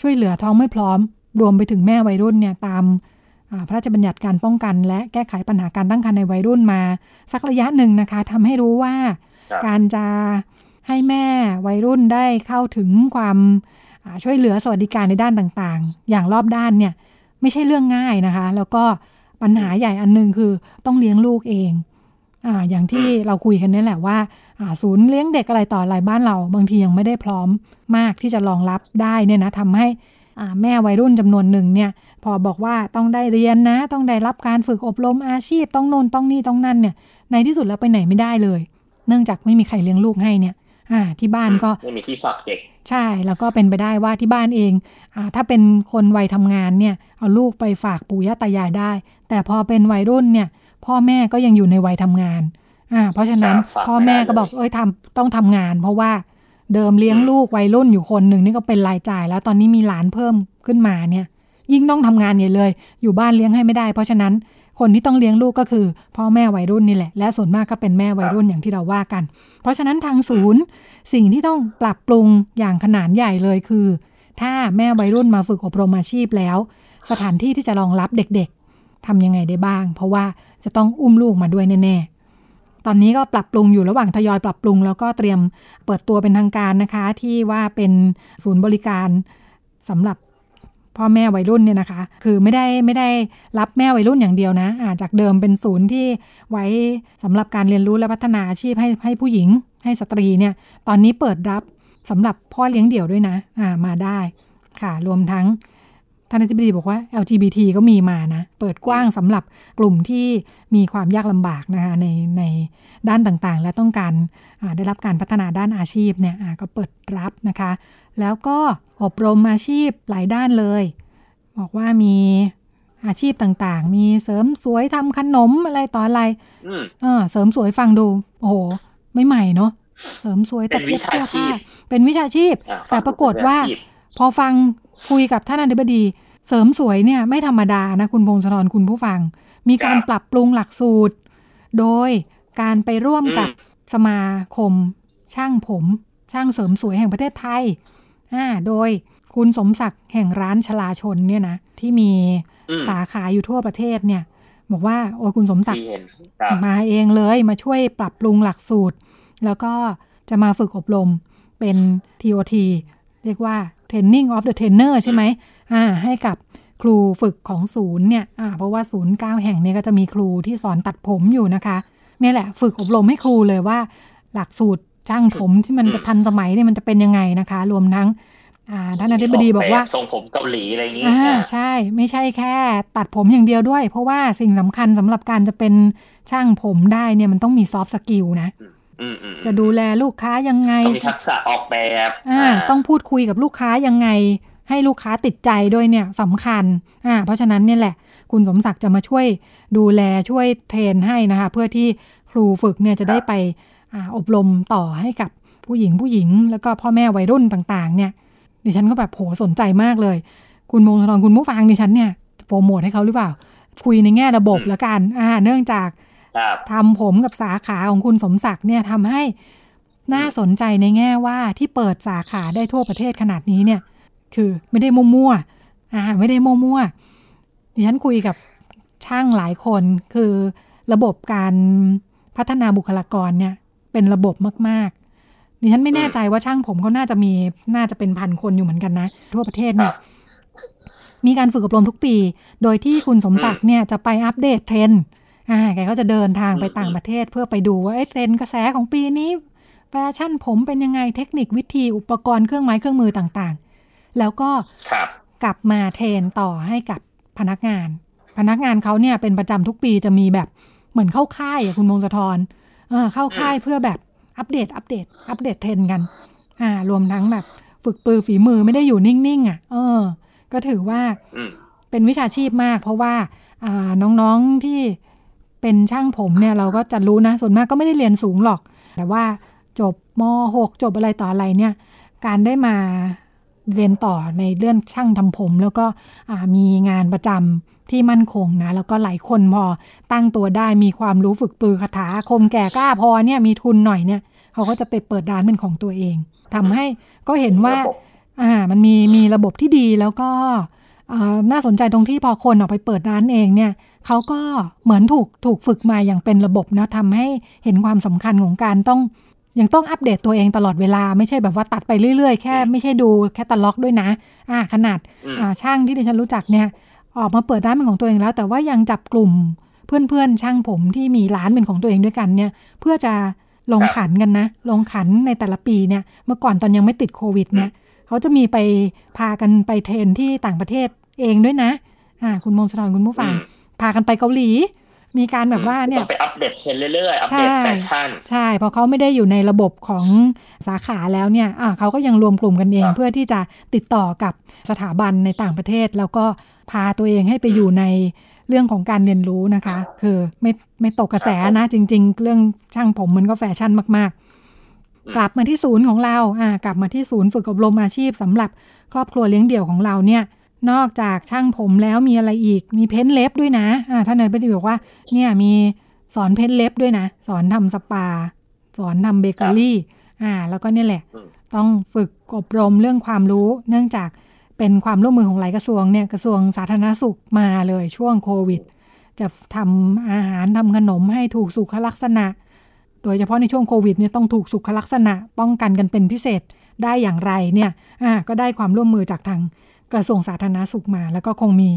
ช่วยเหลือท้องไม่พร้อม รวมไปถึงแม่วัยรุ่นเนี่ยตาม พระราชบัญญัติการป้องกัน และแก้ไขปัญหาการตั้งครรภ์ในวัยรุ่นมา สักระยะหนึ่งนะคะทำให้รู้ว่าการจะให้แม่วัยรุ่นได้เข้าถึงความช่วยเหลือสวัสดิการในด้านต่างๆ อย่างรอบด้านเนี่ยไม่ใช่เรื่องง่ายนะคะ แล้วก็ปัญหาใหญ่อันนึงคือต้องเลี้ยงลูกเองอ่าอย่างที่เราคุยกันนี่แหละว่าอ่าศูนย์เลี้ยงเด็กอะไรต่ออะไรบ้านเรา บางทียังไม่ได้พร้อมมากที่จะรองรับได้เนี่ยนะทำให้ แม่วัยรุ่นจำนวนหนึ่งเนี่ยพอบอกว่าต้องได้เรียนนะ ต้องได้รับการฝึกอบรมอาชีพ ต้องโน่นต้องนี่ต้องนั่นเนี่ยในที่สุดแล้วไปไหนไม่ได้เลย เนื่องจากไม่มีใครเลี้ยงลูกให้เนี่ยอ่าที่บ้านก็ไม่มีที่ฝากเด็กใช่แล้วก็เป็นไปได้ว่าที่บ้านเองอ่าถ้าเป็นคนวัยทำงานเนี่ยเอาลูกไปฝากปู่ย่าตายายได้ แต่พอเป็นวัยรุ่นเนี่ยพ่อแม่ก็ยังอยู่ในวัยทำงานอ่าเพราะฉะนั้นพ่อแม่ก็บอกเอ้ยทำต้องทำงาน เพราะว่า เดิมเลี้ยงลูกวัยรุ่นอยู่คนหนึ่งนี่ก็เป็นรายจ่าย แล้วตอนนี้มีหลานเพิ่มขึ้นมาเนี่ย ยิ่งต้องทำงานใหญ่เลย อยู่บ้านเลี้ยงให้ไม่ได้ เพราะฉะนั้นคนที่ต้องเลี้ยงลูกก็คือพ่อแม่วัยรุ่นนี่แหละ และส่วนมากก็เป็นแม่วัยรุ่นอย่างที่เราว่ากัน เพราะฉะนั้นทางศูนย์สิ่งที่ต้องปรับปรุงอย่างขนาดใหญ่เลยคือ ถ้าแม่วัยรุ่นมาฝึกอบรมอาชีพแล้ว สถานที่ที่จะรองรับเด็กๆทํำยังไงได้บ้าง เพราะว่าจะต้องอุ้มลูกมาด้วยแน่ๆ ตอนนี้ก็ปรับปรุงอยู่ระหว่างทยอยปรับปรุง แล้วก็เตรียมเปิดตัวเป็นทางการนะคะ ที่ว่าเป็นศูนย์บริการสำหรับพ่อแม่วัยรุ่นเนี่ยนะคะ คือไม่ได้ไม่ได้รับแม่วัยรุ่นอย่างเดียวนะอาจากเดิมเป็นศูนย์ที่ไว้สำหรับการเรียนรู้และพัฒนาอาชีพให้ให้ผู้หญิง ให้สตรีเนี่ย ตอนนี้เปิดรับสำหรับพ่อเลี้ยงเดี่ยวด้วยนะอ่ามาได้ค่ะ รวมทั้ง ท่านอธิบดีบอกว่า LGBT ก็มีมานะ เปิดกว้างสำหรับกลุ่มที่มีความยากลำบากนะคะในในด้านต่างๆ และต้องการได้รับการพัฒนาด้านอาชีพเนี่ยก็เปิดรับนะคะ แล้วก็อบรมอาชีพหลายด้านเลย บอกว่ามีอาชีพต่างๆ มีเสริมสวยทำขนมอะไรต่ออะไรเออเสริมสวยฟังดู โอ้โห ไม่ใหม่เนาะเสริมสวยตัดเย็บเสื้อผ้าเป็นวิชาชีพ แต่ปรากฏว่า พอฟังคุยกับท่านอธิบดี เสริมสวยเนี่ยไม่ธรรมดานะคุณพงศธรคุณผู้ฟัง มีการปรับปรุงหลักสูตร โดยการไปร่วมกับสมาคม ช่างผม ช่างเสริมสวยแห่งประเทศไทยอ่าโดยคุณสมศักดิ์แห่งร้านชลาชนเนี่ยนะที่มีสาขาอยู่ทั่วประเทศเนี่ย บอกว่าโอ้คุณสมศักดิ์มาเองเลยมาช่วยปรับปรุงหลักสูตร แล้วก็จะมาฝึกอบรมเป็น TOT เรียกว่า Training of the Trainer ใช่ไหมอ่า ให้กับครูฝึกของศูนย์เนี่ยอ่าเพราะว่าศูนย์เก้าแห่งเนี่ยก็จะมีครูที่สอนตัดผมอยู่นะคะเนี่ยแหละ ฝึกอบรมให้ครูเลยว่า หลักสูตรช่างผมที่มันจะทันสมัยเนี่ยมันจะเป็นยังไงนะคะ รวมทั้งท่านอธิบดีบอกว่าทรงผมเกาหลีอะไรอย่างนี้ใช่ ไม่ใช่แค่ตัดผมอย่างเดียวด้วย เพราะว่าสิ่งสำคัญสำหรับการจะเป็นช่างผมได้เนี่ยมันต้องมี soft skill นะจะดูแลลูกค้ายังไง ต้องมีทักษะออกแบบต้องพูดคุยกับลูกค้ายังไง ให้ลูกค้าติดใจด้วยเนี่ยสำคัญอ่าเพราะฉะนั้นเนี่ยแหละ คุณสมศักดิ์จะมาช่วยดูแลช่วยเทรนให้นะคะ เพื่อที่ครูฝึกเนี่ยจะได้ไปอบรมต่อให้กับผู้หญิงผู้หญิง แล้วก็พ่อแม่วัยรุ่นต่าง ๆ เนี่ยดิฉันก็แบบโหสนใจมากเลย คุณมงคลคุณผู้ฟังดิฉันเนี่ยโปรโมทให้เขาหรือเปล่า คุยในแง่ระบบแล้วกันอ่าเนื่องจากทำผมกับสาขาของคุณสมศักดิ์เนี่ยทำให้น่าสนใจในแง่ว่าที่เปิดสาขาได้ทั่วประเทศขนาดนี้เนี่ย คือไม่ได้มั่วๆอ่าไม่ได้มั่วๆดิฉันคุยกับช่างหลายคนคือระบบการพัฒนาบุคลากรเนี่ยเป็นระบบมากๆดิฉันไม่แน่ใจว่าช่างผมเขาน่าจะมีน่าจะเป็นพันคนอยู่เหมือนกันนะ ทั่วประเทศเนี่ยมีการฝึกอบรมทุกปี โดยที่คุณสมศักดิ์เนี่ยจะไปอัปเดตเทรนด์อ่าแกก็จะเดินทางไปต่างประเทศเพื่อไปดูว่าเทรนด์กระแสของปีนี้แฟชั่นผมเป็นยังไงเทคนิควิธีอุปกรณ์เครื่องไม้เครื่องมือต่างๆ แล้วก็กลับมาเทรนต่อให้กับพนักงาน พนักงานเขาเนี่ยเป็นประจำทุกปีจะมีแบบเหมือนเข้าค่ายอะคุณมงคลธรเข้าค่ายเพื่อแบบอัปเดต อัปเดต อัปเดตเทรนกัน อ่า รวมทั้งแบบฝึกปลือฝีมือไม่ได้อยู่นิ่งๆอะ เออ ก็ถือว่าเป็นวิชาชีพมาก เพราะว่า อ่า น้องๆที่เป็นช่างผมเนี่ยเราก็จะรู้นะ ส่วนมากก็ไม่ได้เรียนสูงหรอก แต่ว่าจบม .6 จบอะไรต่ออะไรเนี่ย การได้มา เรียนต่อในเรื่องช่างทำผม แล้วก็มีงานประจำที่มั่นคงนะ แล้วก็หลายคนพอตั้งตัวได้มีความรู้ฝึกปือคาถาคมแก่กล้าพอเนี่ยมีทุนหน่อยเนี่ยเขาก็จะไปเปิดร้านเป็นของตัวเองทำให้ก็เห็นว่าอ่ามันมีมีระบบที่ดีแล้วก็น่าสนใจตรงที่พอคนออกไปเปิดร้านเองเนี่ยเขาก็เหมือนถูกถูกฝึกมาอย่างเป็นระบบนะทำให้เห็นความสำคัญของการต้อง ยังต้องอัปเดตตัวเองตลอดเวลาไม่ใช่แบบว่าตัดไปเรื่อยๆ แค่ไม่ใช่ดูแค่ตล็อกด้วยนะ อ่าขนาดอ่าช่างที่ดิฉันรู้จักเนี่ย ออกมาเปิดร้านเป็นของตัวเองแล้ว แต่ว่ายังจับกลุ่มเพื่อนๆช่างผมที่มีร้านเป็นของตัวเองด้วยกันเนี่ย เพื่อจะลงขันกันนะ ลงขันในแต่ละปีเนี่ย เมื่อก่อนตอนยังไม่ติดโควิดเนี่ยเขาจะมีไปพากันไปเทรนที่ต่างประเทศเองด้วยนะ อ่า คุณมงคลคุณผู้ฟังพากันไปเกาหลี มีการแบบว่าเนี่ยไปอัปเดตเทรนด์เรื่อยๆ อัปเดตแฟชั่น ใช่เพราะเขาไม่ได้อยู่ในระบบของสาขาแล้วเนี่ยอ่าเขาก็ยังรวมกลุ่มกันเอง เพื่อที่จะติดต่อกับสถาบันในต่างประเทศ แล้วก็พาตัวเองให้ไปอยู่ในเรื่องของการเรียนรู้นะคะ คือไม่ไม่ตกกระแสนะจริง ๆ เรื่องช่างผมมันก็แฟชั่นมาก ๆ กลับมาที่ศูนย์ของเราอ่ากลับมาที่ศูนย์ฝึกอบรมอาชีพสำหรับครอบครัวเลี้ยงเดี่ยวของเราเนี่ย นอกจากช่างผมแล้วมีอะไรอีก มีเพ้นเล็บด้วยนะอ่าท่านนายไปดีบอกว่า เนี่ยมีสอนเพ้นเล็บด้วยนะ สอนทำสปา สอนทำเบเกอรี่ อ่า แล้วก็เนี่ยแหละ ต้องฝึกอบรมเรื่องความรู้ เนื่องจากเป็นความร่วมมือของหลายกระทรวงเนี่ย กระทรวงสาธารณสุขมาเลยช่วงโควิด จะทำอาหารทำขนมให้ถูกสุขลักษณะ โดยเฉพาะในช่วงโควิดเนี่ยต้องถูกสุขลักษณะ ป้องกันกันเป็นพิเศษได้อย่างไรเนี่ย อ่า ก็ได้ความร่วมมือจากทาง กระทรวงสาธารณสุขมา แล้วก็คงมี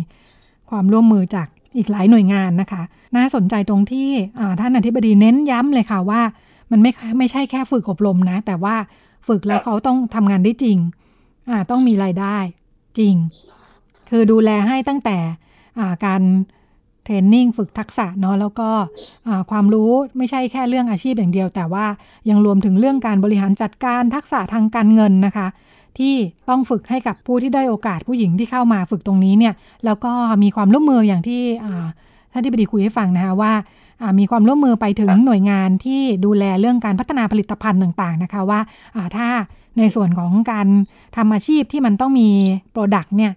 ความร่วมมือจากอีกหลายหน่วยงานนะคะ น่าสนใจตรงที่ท่านอธิบดีเน้นย้ำเลยค่ะว่า มันไม่ไม่ใช่แค่ฝึกอบรมนะ แต่ว่าฝึกแล้วเขาต้องทำงานได้จริงต้องมีรายได้จริง คือดูแลให้ตั้งแต่การเทรนนิ่งฝึกทักษะเนาะแล้วก็ความรู้ไม่ใช่แค่เรื่องอาชีพอย่างเดียว แต่ว่ายังรวมถึงเรื่องการบริหารจัดการทักษะทางการเงินนะคะ ที่ต้องฝึกให้กับผู้ที่ได้โอกาสผู้หญิงที่เข้ามาฝึกตรงนี้เนี่ยแล้วก็มีความร่วมมืออย่างที่ท่านอธิบดีคุยให้ฟังนะคะว่ามีความร่วมมือไปถึงหน่วยงานที่ดูแลเรื่องการพัฒนาผลิตภัณฑ์ต่างๆนะคะว่าถ้าในส่วนของการทำอาชีพที่มันต้องมี product เนี่ย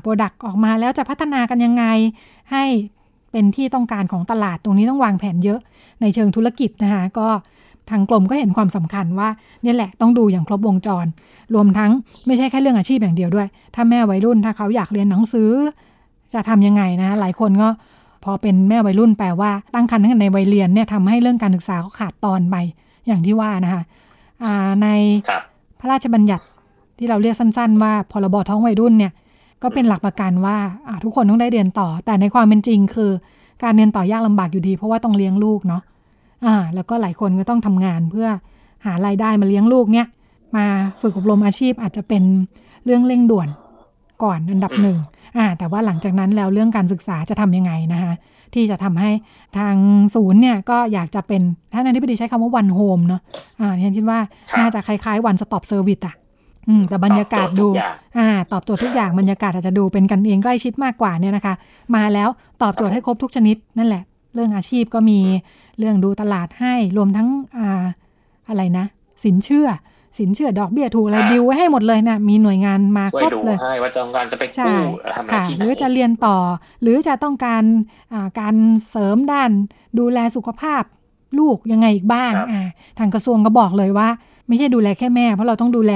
product ออกมาแล้วจะพัฒนากันยังไงให้เป็นที่ต้องการของตลาดตรงนี้ต้องวางแผนเยอะในเชิงธุรกิจนะคะก็ ทางกรมก็เห็นความสำคัญว่าเนี่ยแหละต้องดูอย่างครบวงจร รวมทั้งไม่ใช่แค่เรื่องอาชีพอย่างเดียวด้วย ถ้าแม่วัยรุ่นถ้าเขาอยากเรียนหนังสือ จะทํำยังไงนะหลายคนก็พอเป็นแม่วัยรุ่นแปลว่าตั้งครรภ์ในวัยเรียนเนี่ยทำให้เรื่องการศึกษาเขาขาดตอนไปอย่างที่ว่านะคะในพระราชบัญญัติที่เราเรียกสั้น ๆ ว่าพรบท้องวัยรุ่นเนี่ยก็เป็นหลักประกันว่าทุกคนต้องได้เรียนต่อ แต่ในความเป็นจริงคือ การเรียนต่อยากลำบากอยู่ดี เพราะว่าต้องเลี้ยงลูกเนาะ อ่าแล้วก็หลายคนก็ต้องทำงานเพื่อหารายได้มาเลี้ยงลูกเนี่ย มาฝึกอบรมอาชีพอาจจะเป็นเรื่องเร่งด่วนก่อนอันดับหนึ่งอ่าแต่ว่าหลังจากนั้นแล้วเรื่องการศึกษาจะทำยังไงนะคะที่จะทำให้ทางศูนย์เนี่ยก็อยากจะเป็นท่านอธิบดีใช้คำว่า One Home เนาะอ่าฉันคิดว่าน่าจะคล้ายๆ one stop service อะอืมแต่บรรยากาศดูอ่าตอบโจทย์ทุกอย่างบรรยากาศอาจจะดูเป็นกันเองใกล้ชิดมากกว่าเนี่ยนะคะ มาแล้วตอบโจทย์ให้ครบทุกชนิดนั่นแหละ เรื่องอาชีพก็มี เรื่องดูตลาดให้รวมทั้งอ่าอะไรนะ สินเชื่อ สินเชื่อดอกเบี้ยถูกอะไรดิวไว้ให้หมดเลยนะมีหน่วยงานมาครบเลยว่าต้องการจะไปกู้ทำอะไรที่หรือจะเรียนต่อ หรือจะต้องการการเสริมด้านดูแลสุขภาพลูกยังไงอีกบ้างอ่าทางกระทรวงก็บอกเลยว่า ไม่ใช่ดูแลแค่แม่ เพราะเราต้องดูแล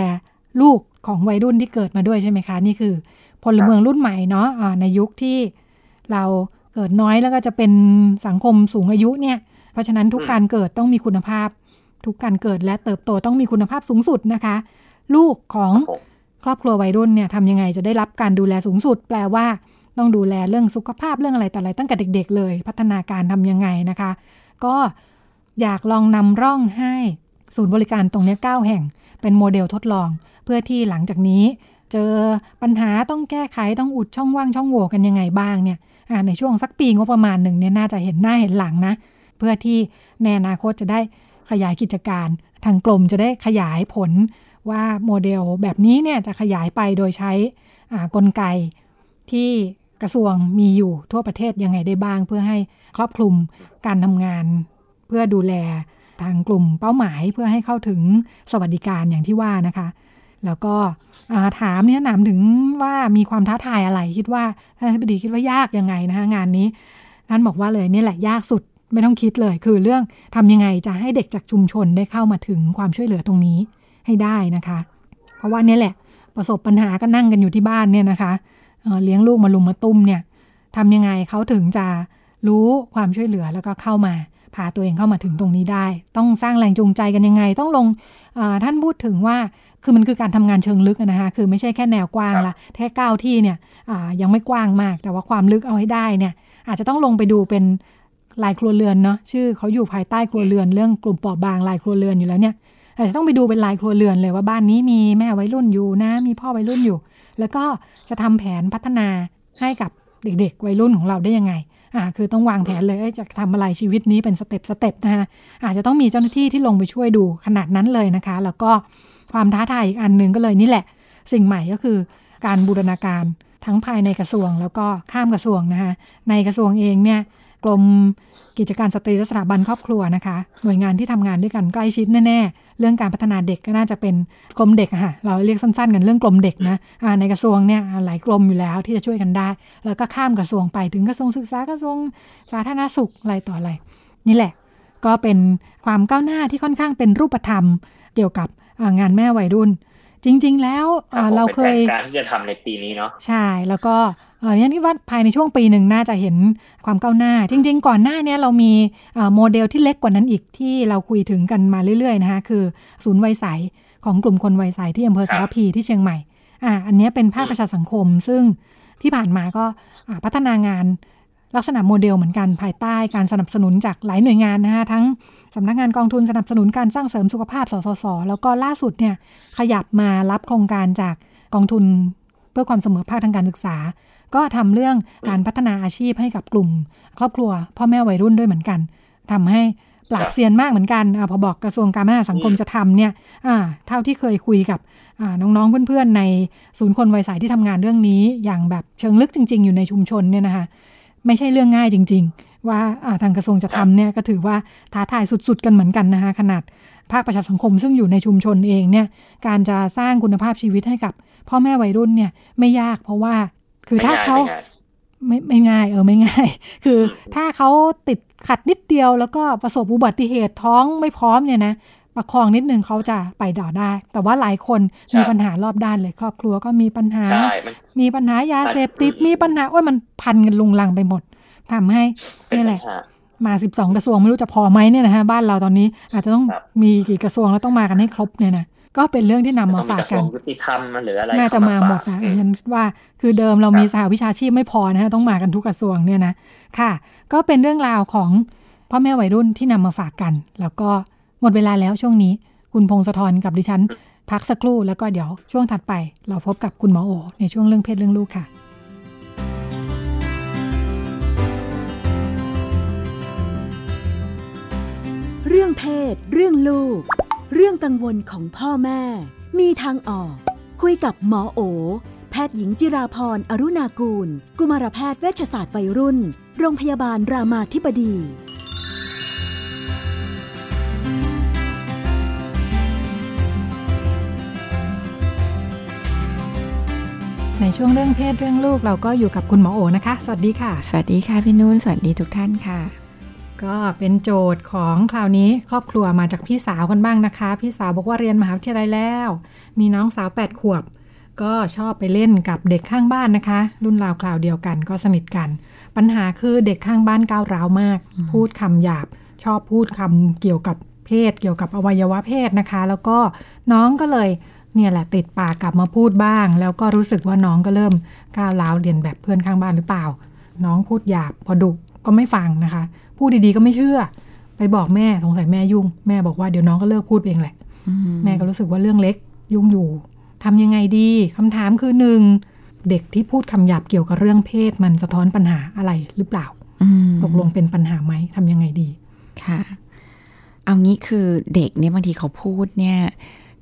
ลูกของวัยรุ่นที่เกิดมาด้วยใช่ไหมคะ นี่คือ พลเมืองรุ่นใหม่เนาะะในยุคที่เราเกิดน้อยแล้วก็จะเป็นสังคมสูงอายุเนี่ย เพราะฉะนั้นทุกการเกิดต้องมีคุณภาพ ทุกการเกิดและเติบโตต้องมีคุณภาพสูงสุดนะคะ ลูกของครอบครัววัยรุ่นเนี่ยทำยังไงจะได้รับการดูแลสูงสุด แปลว่า ต้องดูแลเรื่องสุขภาพเรื่องอะไรแต่อะไรตั้งแต่เด็ก ๆ เลย พัฒนาการทำยังไงนะคะ ก็อยากลองนำร่องให้ศูนย์บริการตรงนี้9แห่งเป็นโมเดลทดลอง เพื่อที่หลังจากนี้ เจอปัญหาต้องแก้ไขต้องอุดช่องว่างช่องโหว่กันยังไงบ้างเนี่ยในช่วงสักปีงบประมาณหนึ่งเนี่ยน่าจะเห็นหน้าเห็นหลังนะ เพื่อที่ในอนาคตจะได้ขยายกิจการ ทางกรมจะได้ขยายผลว่าโมเดลแบบนี้เนี่ยจะขยายไปโดยใช้กลไกที่กระทรวงมีอยู่ทั่วประเทศยังไงได้บ้าง เพื่อให้ครอบคลุมการทำงาน เพื่อดูแลทางกลุ่มเป้าหมายเพื่อให้เข้าถึงสวัสดิการอย่างที่ว่านะคะ แล้วก็ถามเนี่ยถามถึงว่ามีความท้าทายอะไรคิดว่าท่านทิบดีคิดว่ายากยังไงนะคะงานนี้ท่านบอกว่าเลยนี่แหละยากสุด ไม่ต้องคิดเลย คือเรื่องทำยังไงจะให้เด็กจากชุมชนได้เข้ามาถึงความช่วยเหลือตรงนี้ให้ได้นะคะ เพราะว่านี่แหละ ประสบปัญหาก็นั่งกันอยู่ที่บ้านเนี่ยนะคะเลี้ยงลูกมาลุมมาตุ้มเนี่ยทำยังไงเขาถึงจะรู้ความช่วยเหลือแล้วก็เข้ามาพาตัวเองเข้ามาถึงตรงนี้ได้ ต้องสร้างแรงจูงใจกันยังไง ต้องลงท่านพูดถึงว่าคือมันคือการทำงานเชิงลึกนะคะคือไม่ใช่แค่แนวกว้างละแค่ก้าวที่เนี่ยยังไม่กว้างมาก แต่ว่าความลึกเอาให้ได้เนี่ยอาจจะต้องลงไปดูเป็น ลายครัวเรือนเนาะชื่อเขาอยู่ภายใต้ครัวเรือนเรื่องกลุ่มปอบางลายครัวเรือนอยู่แล้วเนี่ยอาจจะต้องไปดูเป็นรายครัวเรือนเลยว่าบ้านนี้มีแม่วัยรุ่นอยู่นะ มีพ่อวัยรุ่นอยู่ แล้วก็จะทำแผนพัฒนาให้กับเด็ก ๆ วัยรุ่นของเราได้ยังไงอ่าคือต้องวางแผนเลยจะทำอะไรชีวิตนี้เป็น step step นะคะอาจจะต้องมีเจ้าหน้าที่ที่ลงไปช่วยดูขนาดนั้นเลยนะคะ แล้วก็ความท้าทายอีกอันหนึ่งก็เลยนี่แหละ สิ่งใหม่ก็คือการบูรณาการทั้งภายในกระทรวงแล้วก็ข้ามกระทรวงนะคะในกระทรวงเองเนี่ย กรมกิจการสตรีและสถาบันครอบครัวนะคะ หน่วยงานที่ทำงานด้วยกันใกล้ชิดแน่ๆ เรื่องการพัฒนาเด็กก็น่าจะเป็นกรมเด็กค่ะ เราเรียกสั้นๆ กันเรื่องกรมเด็กนะในกระทรวงเนี่ยหลายกรมอยู่แล้วที่จะช่วยกันได้ แล้วก็ข้ามกระทรวงไปถึงกระทรวงศึกษากระทรวงสาธารณสุขอะไรต่ออะไร นี่แหละ ก็เป็นความก้าวหน้าที่ค่อนข้างเป็นรูปธรรม เกี่ยวกับงานแม่วัยรุ่นจริง ๆ แล้วเราเคยการที่จะทำในปีนี้เนาะใช่แล้วก็ เออเนี่ยนี่ว่าภายในช่วงปีหนึ่งน่าจะเห็นความก้าวหน้า จริง ๆ ก่อนหน้านี้เรามีโมเดลที่เล็กกว่านั้นอีกที่เราคุยถึงกันมาเรื่อยๆนะคะคือศูนย์วัยใสของกลุ่มคนวัยใสที่อำเภอสารพีที่เชียงใหม่อ่าอันนี้เป็นภาคประชาสังคม ซึ่งที่ผ่านมาก็พัฒนางานลักษณะโมเดลเหมือนกันภายใต้การสนับสนุนจากหลายหน่วยงานนะคะทั้งสำนักงานกองทุนสนับสนุนการสร้างเสริมสุขภาพสสส แล้วก็ล่าสุดเนี่ยขยับมารับโครงการจากกองทุนเพื่อความเสมอภาคทางการศึกษา ก็ทำเรื่องการพัฒนาอาชีพให้กับกลุ่ม ครอบครัว พ่อแม่วัยรุ่นด้วยเหมือนกันทำให้ปราดเซียนมากเหมือนกันอพอบอกกระทรวงการพัฒนาสังคมจะทำเนี่ยเท่าที่เคยคุยกับน้องๆเพื่อนๆในศูนย์คนวัยสายที่ทำงานเรื่องนี้ อย่างแบบเชิงลึกจริง ๆ อยู่ในชุมชนเนี่ยนะคะไม่ใช่เรื่องง่ายจริง ๆ ว่าทางกระทรวงจะทำเนี่ยก็ถือว่าท้าทายสุดๆ กันเหมือนกันนะคะขนาดภาคประชาสังคมซึ่งอยู่ในชุมชนเองเนี่ยการจะสร้างคุณภาพชีวิตให้กับพ่อแม่วัยรุ่นเนี่ยไม่ยากเพราะว่า คือถ้าเขาไม่ไม่ง่าย เออไม่ง่าย คือถ้าเขาติดขัดนิดเดียว แล้วก็ประสบอุบัติเหตุท้องไม่พร้อมเนี่ยนะประคองนิดนึงเขาจะไปด่อได้ แต่ว่าหลายคนมีปัญหารอบด้านเลยครอบครัวก็มีปัญหา มีปัญหายาเสพติดมีปัญหาว่ามันพันกันลุงลังไปหมดทำให้นี่แหละ มาสิบสองกระทรวงไม่รู้จะพอไหมเนี่ยนะฮะบ้านเราตอนนี้อาจจะต้องมีกี่กระทรวงแล้วต้องมากันให้ครบเนี่ยนะ ก็เป็นเรื่องที่นำมาฝากกันยุติธรรมหรืออะไรน่าจะมาหมดนะฉันว่าคือเดิมเรามีสหวิชาชีพไม่พอนะฮะต้องมากันทุกกระทรวงเนี่ยนะค่ะ ก็เป็นเรื่องราวของพ่อแม่วัยรุ่นที่นำมาฝากกัน แล้วก็หมดเวลาแล้วช่วงนี้ คุณพงศธรกับดิฉัน พักสักครู่แล้วก็เดี๋ยวช่วงถัดไป เราพบกับคุณหมอโอ ในช่วงเรื่องเพศเรื่องลูกค่ะเรื่องเพศ เรื่องลูก เรื่องกังวลของพ่อแม่ มีทางออก คุยกับหมอโอ แพทย์หญิงจิราพรอรุณากูล กุมารแพทย์เวชศาสตร์วัยรุ่น โรงพยาบาลรามาธิบดี ในช่วงเรื่องเพศเรื่องลูกเราก็อยู่กับคุณหมอโอนะคะ สวัสดีค่ะ สวัสดีค่ะพี่นุ่นสวัสดีทุกท่านค่ะ ก็เป็นโจทย์ของคราวนี้ครอบครัวมาจากพี่สาวกันบ้างนะคะ พี่สาวบอกว่าเรียนมหาวิทยาลัยแล้ว มีน้องสาวแปดขวบ ก็ชอบไปเล่นกับเด็กข้างบ้านนะคะ รุ่นราวคราวเดียวกันก็สนิทกัน ปัญหาคือเด็กข้างบ้านก้าวร้าวมาก พูดคำหยาบ ชอบพูดคำเกี่ยวกับเพศ เกี่ยวกับอวัยวะเพศนะคะ แล้วก็น้องก็เลยเนี่ยแหละติดปากกลับมาพูดบ้าง แล้วก็รู้สึกว่าน้องก็เริ่มก้าวร้าวเรียนแบบเพื่อนข้างบ้านหรือเปล่า น้องพูดหยาบพอดุ ก็ไม่ฟังนะคะ พูดดีๆก็ไม่เชื่อ ไปบอกแม่สงสัยแม่ยุ่ง แม่บอกว่าเดี๋ยวน้องก็เลิกพูดเองแหละ แม่ก็รู้สึกว่าเรื่องเล็กยุ่งอยู่ทำยังไงดีคำถามคือหนึ่งเด็กที่พูดคำหยาบเกี่ยวกับเรื่องเพศมันสะท้อนปัญหาอะไรหรือเปล่าตกลงเป็นปัญหาไหมทำยังไงดี ค่ะ เอางี้คือเด็กเนี่ยบางทีเขาพูดเนี่ย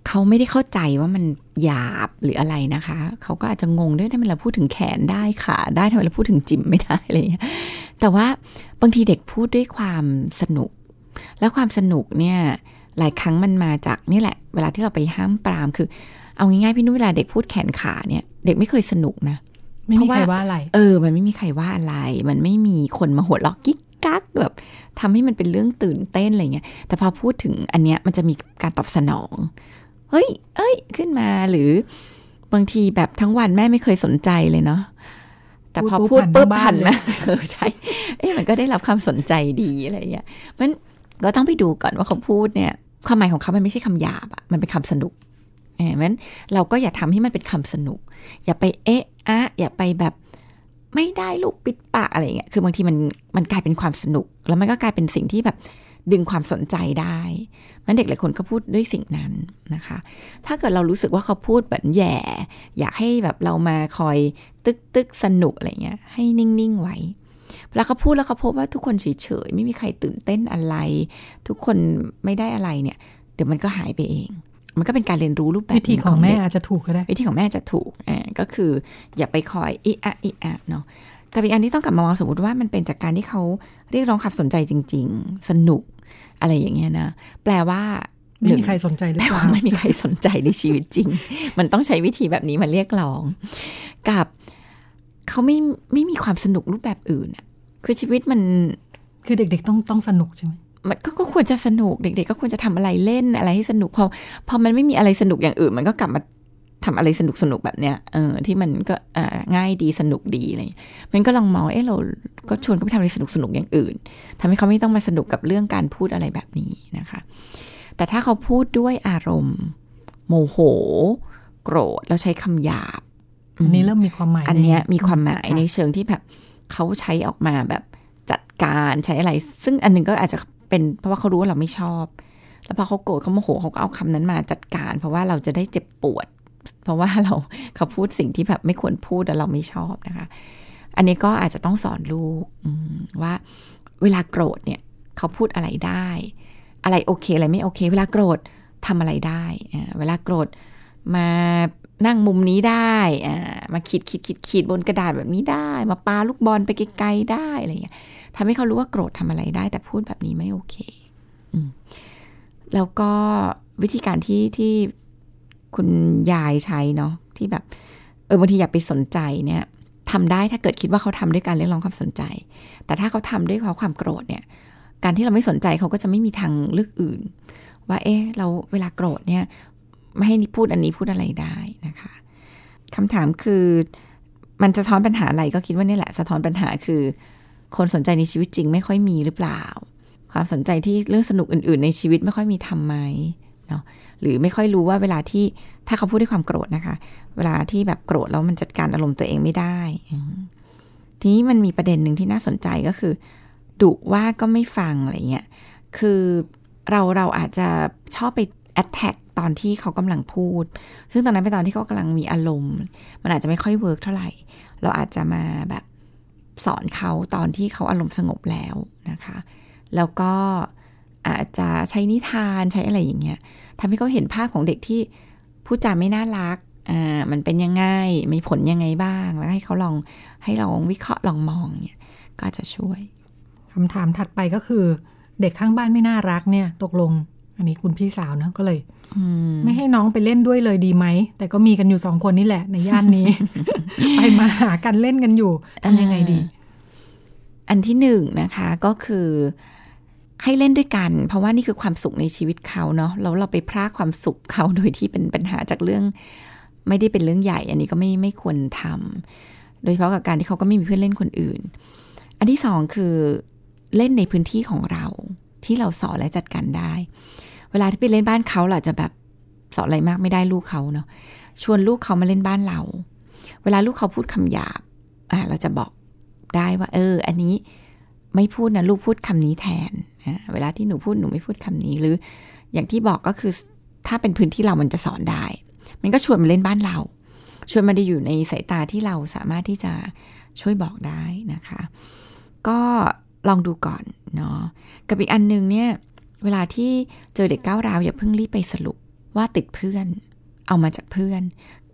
เขาไม่ได้เข้าใจว่ามันหยาบหรืออะไรนะคะ เขาก็อาจจะงงด้วยทำไมเราพูดถึงแขนได้ขาได้ทำไมเราพูดถึงจิ๋มไม่ได้อะไรอย่างเงี้ย แต่ว่าบางทีเด็กพูดด้วยความสนุก แล้วความสนุกเนี่ยหลายครั้งมันมาจากนี่แหละ เวลาที่เราไปห้ามปรามคือ เอาง่ายๆพี่นุ่นเวลาเด็กพูดแขนขาเนี่ย เด็กไม่เคยสนุกนะไม่มีใครว่าอะไร เออ มันไม่มีใครว่าอะไร มันไม่มีคนมาหัวเราะกิ๊กกักแบบทำให้มันเป็นเรื่องตื่นเต้นอะไรเงี้ย แต่พอพูดถึงอันเนี้ยมันจะมีการตอบสนอง เฮ้ย เอ้ย ขึ้นมาหรือบางทีแบบทั้งวันแม่ไม่เคยสนใจเลยเนาะ แต่พอพูพูดดปุ๊ปุ๊บบผ่าผ่านนเลยนะเออใช่เอ๊ะมันก็ได้รับความสนใจดีอะไรเงี้ยมันก็ต้องไปดูก่อนว่าเขาพูดเนี่ยความหมายของเขามันไม่ใช่คำหยาบอะมันเป็นคำสนุกเออมันเราก็อย่าทำให้มันเป็นคำสนุก อย่าไปเอ๊ะอะอย่าไปแบบไม่ได้ลูกปิดปากอะไรเงี้ยคือบางทีมันมันกลายเป็นความสนุก แล้วมันก็กลายเป็นสิ่งที่แบบ ดึงความสนใจได้มันเด็กหลายคนก็พูดด้วยสิ่งนั้นนะคะ ถ้าเกิดเรารู้สึกว่าเขาพูดแบบแย่ อยากให้แบบเรามาคอยตึกตึกสนุกอะไรเงี้ย ให้นิ่ง ๆ ไว้เวลาเขาพูดแล้วเขาพบว่าทุกคนเฉย ๆ ไม่มีใครตื่นเต้นอะไร ทุกคนไม่ได้อะไรเนี่ย เดี๋ยวมันก็หายไปเอง มันก็เป็นการเรียนรู้รูปแบบวิธีหนึ่ของแม่เด็กอาจจะถูกก็ได้ วิธีของแม่จะถูกอ่าก็คืออย่าไปคอยอีอะอีอะเนาะกับอีกอันที่ต้องกลับมามองสมมติว่ามันเป็นจากการที่เขาเรียกร้องความสนใจจริง ๆ สนุก อะไรอย่างเงี้ยนะ แปลว่าไม่มีใครสนใจหรือแปลเปล่าว่าไม่มีใครสนใจในชีวิตจริง มันต้องใช้วิธีแบบนี้มาเรียกร้อง กับเขาไม่ไม่มีความสนุกรูปแบบอื่นอะคือชีวิตมันคือเด็ก ๆ ต้องต้องสนุกใช่ไหมมันก็ก็ควรจะสนุกเด็ก ๆ ก็ควรจะทำอะไรเล่นอะไรให้สนุกพอพอมันไม่มีอะไรสนุกอย่างอื่น มันก็กลับมา ทำอะไรสนุกสนุกแบบเนี้ยเออที่มันก็อ่าง่ายดีสนุกดีอะไรอย่างเงี้ยมันก็ลองมองเออเราก็ชวนเขาไปทำอะไรสนุกสนุกอย่างอื่นทำให้เขาไม่ต้องมาสนุกกับเรื่องการพูดอะไรแบบนี้นะคะ แต่ถ้าเขาพูดด้วยอารมณ์ โมโห โกรธแล้วใช้คำหยาบอันนี้เริ่มมีความหมาย อันเนี้ยใมีความหมายค่ะในเชิงที่แบบเขาใช้ออกมาแบบจัดการใช้อะไร ซึ่งอันหนึงก็อาจจะเป็นเพราะว่าเขารู้ว่าเราไม่ชอบ แล้วพอเขาโกรธเขาโมโหเขาก็เอาคำนั้นมาจัดการ เพราะว่าเราจะได้เจ็บปวด เพราะว่าเราเขาพูดสิ่งที่แบบไม่ควรพูดแล้วเราไม่ชอบนะคะ อันนี้ก็อาจจะต้องสอนลูกว่าเวลาโกรธเนี่ยเขาพูดอะไรได้ อะไรโอเคอะไรไม่โอเค เวลาโกรธทำอะไรได้เวลาโกรธมานั่งมุมนี้ได้มาขีดขีดขีดขีดบนกระดาษแบบนี้ได้ มาปาลูกบอลไปไกลๆได้อะไรอย่างเงี้ยทำให้เขารู้ว่าโกรธทำอะไรได้ แต่พูดแบบนี้ไม่โอเคอแล้วก็วิธีการที่ที่ คุณยายใช้เนาะที่แบบ เออบางทีอย่าไปสนใจเนี่ยทำได้ถ้าเกิดคิดว่าเขาทำด้วยการเรียกร้องความสนใจ แต่ถ้าเขาทำด้วยเพราความโกรธเนี่ย การที่เราไม่สนใจเขาก็จะไม่มีทางเลือกอื่น ว่า เอ๊ะเราเวลาโกรธเนี่ย ไม่ให้พูดอันนี้พูดอะไรได้นะคะคำถามคือมันสะท้อนปัญหาอะไรก็คิดว่านี่แหละสะท้อนปัญหาคือ คนสนใจในชีวิตจริงไม่ค่อยมีหรือเปล่า ความสนใจที่เรื่องสนุกอื่น ๆ ในชีวิตไม่ค่อยมีทำไหม เนาะหรือไม่ค่อยรู้ว่าเวลาที่ถ้าเขาพูดด้วยความโกรธนะคะ เวลาที่แบบโกรธแล้วมันจัดการอารมณ์ตัวเองไม่ได้ทีนี้มันมีประเด็นหนึ่งที่น่าสนใจก็คือดุว่าก็ไม่ฟังอะไรเงี้ยคือเราเราอาจจะชอบไป attack ตอนที่เขากำลังพูด ซึ่งตอนนั้นเป็นตอนที่เขากำลังมีอารมณ์ มันอาจจะไม่ค่อย work เท่าไหร่ เราอาจจะมาแบบสอนเขาตอนที่เขาอารมณ์สงบแล้วนะคะ แล้วก็ อาจจะใช้นิทานใช้อะไรอย่างเงี้ยทำให้เขาเห็นภาพของเด็กที่พูดจาไม่น่ารักอ่ามันเป็นยังไงมีผลยังไงบ้าง แล้วให้เขาลองให้ลองวิเคราะห์ลองมองเนี่ยก็อาจจะช่วยคำถามถัดไปก็คือ เด็กข้างบ้านไม่น่ารักเนี่ย ตกลง อันนี้คุณพี่สาวนะก็เลยอืมไม่ให้น้องไปเล่นด้วยเลยดีไหม แต่ก็มีกันอยู่สองคนนี่แหละ ในย่านนี้ ไปมาหากันเล่นกันอยู่ทำยังไงดี อันที่หนึ่งนะคะก็คือ ให้เล่นด้วยกัน เพราะว่านี่คือความสุขในชีวิตเขาเนาะแล้วเราไปพรากความสุขเขาโดยที่เป็นปัญหาจากเรื่อง ไม่ได้เป็นเรื่องใหญ่ อันนี้ก็ไม่ไม่ควรทำโดยเฉพาะกับการที่เขาก็ไม่มีเพื่อนเล่นคนอื่น อันที่สองคือเล่นในพื้นที่ของเรา ที่เราสอนและจัดการได้ เวลาที่ไปเล่นบ้านเขาเราอาจจะแบบสอนอะไรมากไม่ได้ลูกเขาเนาะชวนลูกเขามาเล่นบ้านเรา เวลาลูกเขาพูดคำหยาบอ่าเราจะบอกได้ว่า เออ อันนี้ ไม่พูดนะลูกพูดคำนี้แทนอ่าเวลาที่หนูพูดหนูไม่พูดคำนี้หรือ อย่างที่บอกก็คือถ้าเป็นพื้นที่เรามันจะสอนได้ มันก็ชวนมาเล่นบ้านเรา ชวนมาได้อยู่ในสายตาที่เราสามารถที่จะช่วยบอกได้นะคะ ก็ลองดูก่อนเนาะกับอีกอันหนึงเนี่ย เวลาที่เจอเด็กก้าวร้าวอย่าเพิ่งรีบไปสรุปว่าติดเพื่อน เอามาจากเพื่อน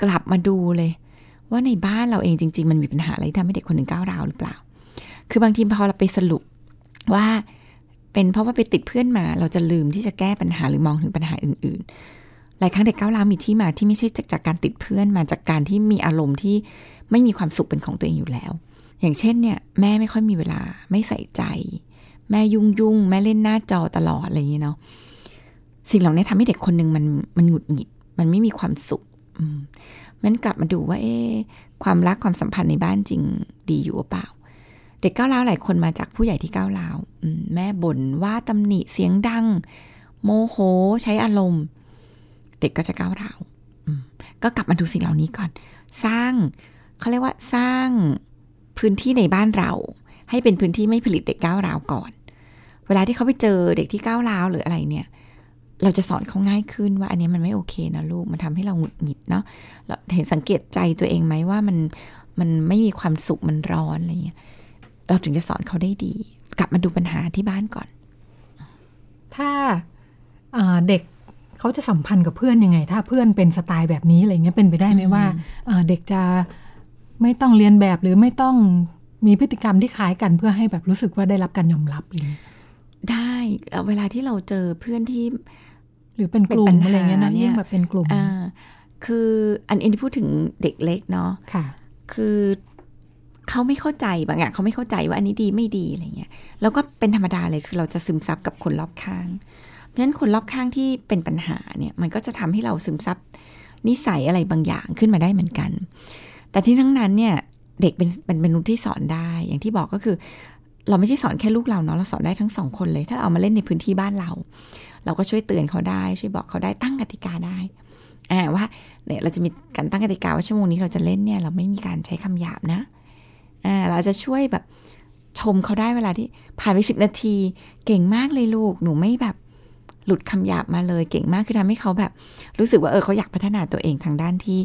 กลับมาดูเลย ว่าในบ้านเราเองจริง ๆ มันมีปัญหาอะไรที่ทำให้เด็กคนหนึ่งก้าวร้าวหรือเปล่า คือบางทีพอเราไปสรุปว่าเป็นเพราะว่าไปติดเพื่อนมา เราจะลืมที่จะแก้ปัญหาหรือมองถึงปัญหาอื่นๆ หลายครั้งเด็กก้าวร้าวมีที่มาที่ไม่ใช่จากจากการติดเพื่อนมาจากการที่มีอารมณ์ที่ไม่มีความสุขเป็นของตัวเองอยู่แล้ว อย่างเช่นเนี่ยแม่ไม่ค่อยมีเวลาไม่ใส่ใจ แม่ยุ่งยุ่งแม่เล่นหน้าจอตลอดอะไรอย่างเงี้ยเนาะสิ่งเหล่านี้ทำให้เด็กคนหนึ่งมันมันหงุดหงิด มันไม่มีความสุข อืมมันกลับมาดูว่า เอ๊ความรักความสัมพันธ์ในบ้านจริงดีอยู่หรือเปล่า เด็กก้าวร้าวหลายคนมาจากผู้ใหญ่ที่ก้าวร้าวแม่บ่นว่าตำหนิเสียงดัง โมโหใช้อารมณ์ เด็กก็จะก้าวร้าวก็กลับมาดูสิ่งเหล่านี้ก่อน สร้างเขาเรียกว่าสร้างพื้นที่ในบ้านเรา ให้เป็นพื้นที่ไม่ผลิตเด็กก้าวร้าวก่อน เวลาที่เขาไปเจอเด็กที่ก้าวร้าวหรืออะไรเนี่ย เราจะสอนเขาง่ายขึ้นว่า อันนี้มันไม่โอเคนะลูกมันทำให้เราหงุดหงิดเนาะเราเห็นสังเกตใจตัวเองไหมว่ามันมันไม่มีความสุขมันร้อนอะไรเงี้ย เราถึงจะสอนเขาได้ดี กลับมาดูปัญหาที่บ้านก่อน ถ้าเด็กเขาจะสัมพันธ์กับเพื่อนยังไง ถ้าเพื่อนเป็นสไตล์แบบนี้อะไรเงี้ยเป็นไปได้ไหมว่าเด็กจะไม่ต้องเรียนแบบหรือไม่ต้องมีพฤติกรรมที่คล้ายกันเพื่อให้แบบรู้สึกว่าได้รับการยอมรับอะไรได้เวลาที่เราเจอเพื่อนที่ หรือเป็นกลุ่มอะไรเงี้ยนะยิ่งแบบเป็นกลุ่มคืออันนี้พูดถึงเด็กเล็กเนาะค่ะ คือ เขาไม่เข้าใจบางอย่างเขาไม่เข้าใจว่าอันนี้ดีไม่ดีอะไรเงี้ยแล้วก็เป็นธรรมดาเลยคือเราจะซึมซับกับคนรอบข้าง เพราะฉะนั้นคนรอบข้างที่เป็นปัญหาเนี่ยมันก็จะทำให้เราซึมซับนิสัยอะไรบางอย่างขึ้นมาได้เหมือนกัน แต่ที่ทั้งนั้นเนี่ยเด็กเป็นเป็นมนุษย์ที่สอนได้ อย่างที่บอกก็คือ เราไม่ใช่สอนแค่ลูกเราเนาะเราสอนได้ทั้งสองคนเลย ถ้าเอามาเล่นในพื้นที่บ้านเรา เราก็ช่วยเตือนเขาได้ ช่วยบอกเขาได้ตั้งกติกาได้อ่าว่าเนี่ยเราจะมีการตั้งกติกาว่าชั่วโมงนี้เราจะเล่นเนี่ยเราไม่มีการใช้คำหยาบนะ อ่าเราจะช่วยแบบชมเขาได้เวลาที่ผ่านไปสิบนาที เก่งมากเลยลูกหนูไม่แบบหลุดคำหยาบมาเลยเก่งมากคือทำให้เขาแบบ รู้สึกว่าเออเขาอยากพัฒนาตัวเองทางด้านที่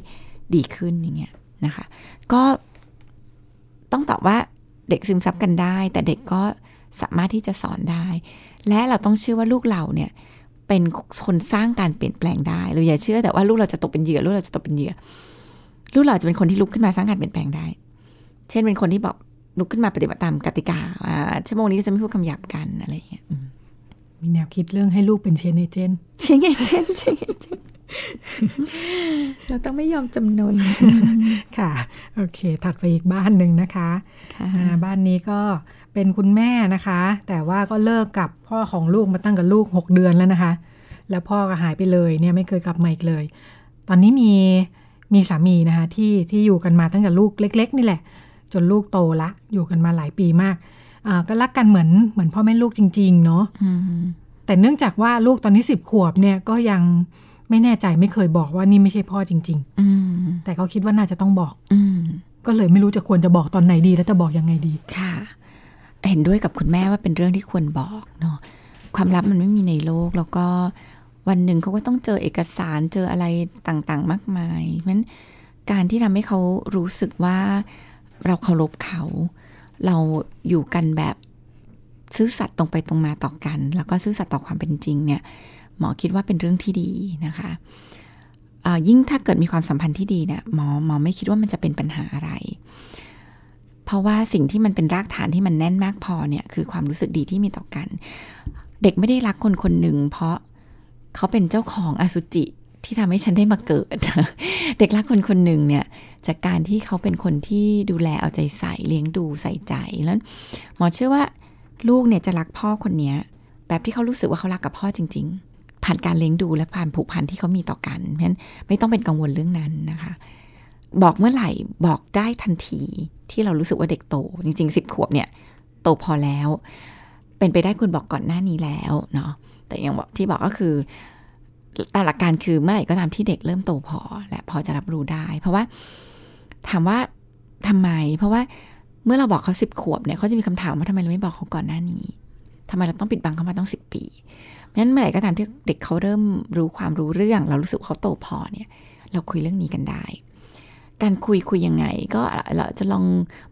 ดีขึ้นอย่างเงี้ยนะคะ ก็ต้องตอบว่าเด็กซึมซับกันได้ แต่เด็กก็สามารถที่จะสอนได้ และเราต้องเชื่อว่าลูกเราเนี่ยเป็นคนสร้างการเปลี่ยนแปลงได้เราอย่าเชื่อแต่ว่าลูกเราจะตกเป็นเหยื่อลูกเราจะตกเป็นเหยื่อลูกเราจะเป็นคนที่ลุกขึ้นมาสร้างการเปลี่ยนแปลงได้ เช่นเป็นคนที่บอกลุกขึ้นมาปฏิบัติตามกติกาชั่วโมงนี้จะไม่พูดคำหยาบกันอะไรอย่างเงี้ยมีแนวคิดเรื่องให้ลูกเป็นเชนเอเจนเชนเอเจนเชนเอเจนเราต้องไม่ยอมจำนนค่ะ โอเค ถัดไปอีกบ้านหนึ่งนะคะบ้านนี้ก็เป็นคุณแม่นะคะ แต่ว่าก็เลิกกับพ่อของลูกมาตั้งกับลูกหกเดือนแล้วนะคะ แล้วพ่อก็หายไปเลยเนี่ยไม่เคยกลับมาอีกเลย ตอนนี้มีมีสามีนะคะที่ที่อยู่กันมาตั้งแต่ลูกเล็ก ๆ นี่แหละ จนลูกโตละ อยู่กันมาหลายปีมากก็รักกันเหมือนเหมือนพ่อแม่ลูกจริง ๆ เนาะแต่เนื่องจากว่าลูกตอนนี้สิบขวบเนี่ยก็ยังไม่แน่ใจไม่เคยบอกว่านี่ไม่ใช่พ่อจริงๆแต่เขาคิดว่าน่าจะต้องบอกก็เลยไม่รู้จะควรจะบอกตอนไหนดี แล้วจะบอกยังไงดีค่ะ เห็นด้วยกับคุณแม่ว่าเป็นเรื่องที่ควรบอกเนาะความลับมันไม่มีในโลกแล้วก็วันหนึ่งเขาก็ต้องเจอเอกสารเจออะไรต่างๆ มากมายเพราะฉะนั้นการที่ทำให้เขารู้สึกว่า เราเคารพเขา เราอยู่กันแบบซื่อสัตย์ตรงไปตรงมาต่อกัน แล้วก็ซื่อสัตย์ต่อความเป็นจริงเนี่ยหมอคิดว่าเป็นเรื่องที่ดีนะคะยิ่งถ้าเกิดมีความสัมพันธ์ที่ดีเนี่ยหมอหมอไม่คิดว่ามันจะเป็นปัญหาอะไร เพราะว่าสิ่งที่มันเป็นรากฐานที่มันแน่นมากพอเนี่ยคือความรู้สึกดีที่มีต่อกัน เด็กไม่ได้รักคนคนหนึ่งเพราะเขาเป็นเจ้าของอสุจิที่ทำให้ฉันได้มาเกิด เด็กรักคนคนหนึ่งเนี่ย จากการที่เขาเป็นคนที่ดูแลเอาใจใส่เลี้ยงดูใส่ใจแล้วหมอเชื่อว่าลูกเนี่ยจะรักพ่อคนนี้แบบที่เขารู้สึกว่าเขารักกับพ่อจริง ๆ ผ่านการเลี้ยงดูและผ่านผูกพันที่เขามีต่อกันเพราะฉะนั้นไม่ต้องเป็นกังวลเรื่องนั้นนะคะ บอกเมื่อไหร่บอกได้ทันทีที่เรารู้สึกว่าเด็กโต จริงๆสิบขวบเนี่ย โตพอแล้ว เป็นไปได้คุณบอกก่อนหน้านี้แล้วเนาะแต่อย่างบอกที่บอกก็คือตามหลักการคือเมื่อไหร่ก็ตามที่เด็กเริ่มโตพอ และพอจะรับรู้ได้ เพราะว่า ถามว่าทำไม เพราะว่าเมื่อเราบอกเขาสิบขวบเนี่ยเขาจะมีคำถามว่าทำไมเราไม่บอกเขาก่อนหน้านี้ทำไมเราต้องปิดบังเขามาต้องสิบปีเพราะฉะนั้นเมื่อไหร่ก็ตามที่เด็กเขาเริ่มรู้ความรู้เรื่อง เรารู้สึกเขาโตพอเนี่ย เราคุยเรื่องนี้กันได้ การคุยคุยยังไง ก็เราจะลอง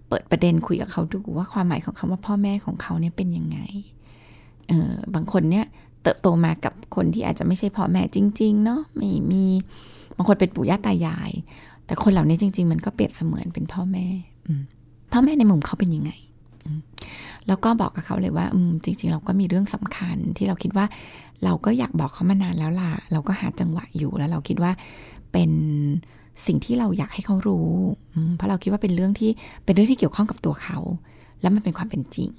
เปิดประเด็นคุยกับเขาดูว่าความหมายของคำว่าพ่อแม่ของเขาเนี่ยเป็นยังไงเออบางคนเนี่ยเติบโตมากับคนที่อาจจะไม่ใช่พ่อแม่จริง ๆ เนาะไม่มีบางคนเป็นปู่ย่าตายาย แต่คนเหล่านี้จริง ๆ มันก็เปรียบเสมือนเป็นพ่อแม่พ่อแม่ในมุมเขาเป็นยังไง แล้วก็บอกกับเขาเลยว่าจริง ๆ เราก็มีเรื่องสำคัญที่เราคิดว่า เราก็อยากบอกเขามานานแล้วล่ะ เราก็หาจังหวะอยู่แล้วเราคิดว่าเป็นสิ่งที่เราอยากให้เขารู้ เพราะเราคิดว่าเป็นเรื่องที่เป็นเรื่องที่เกี่ยวข้องกับตัวเขา แล้วมันเป็นความเป็นจริง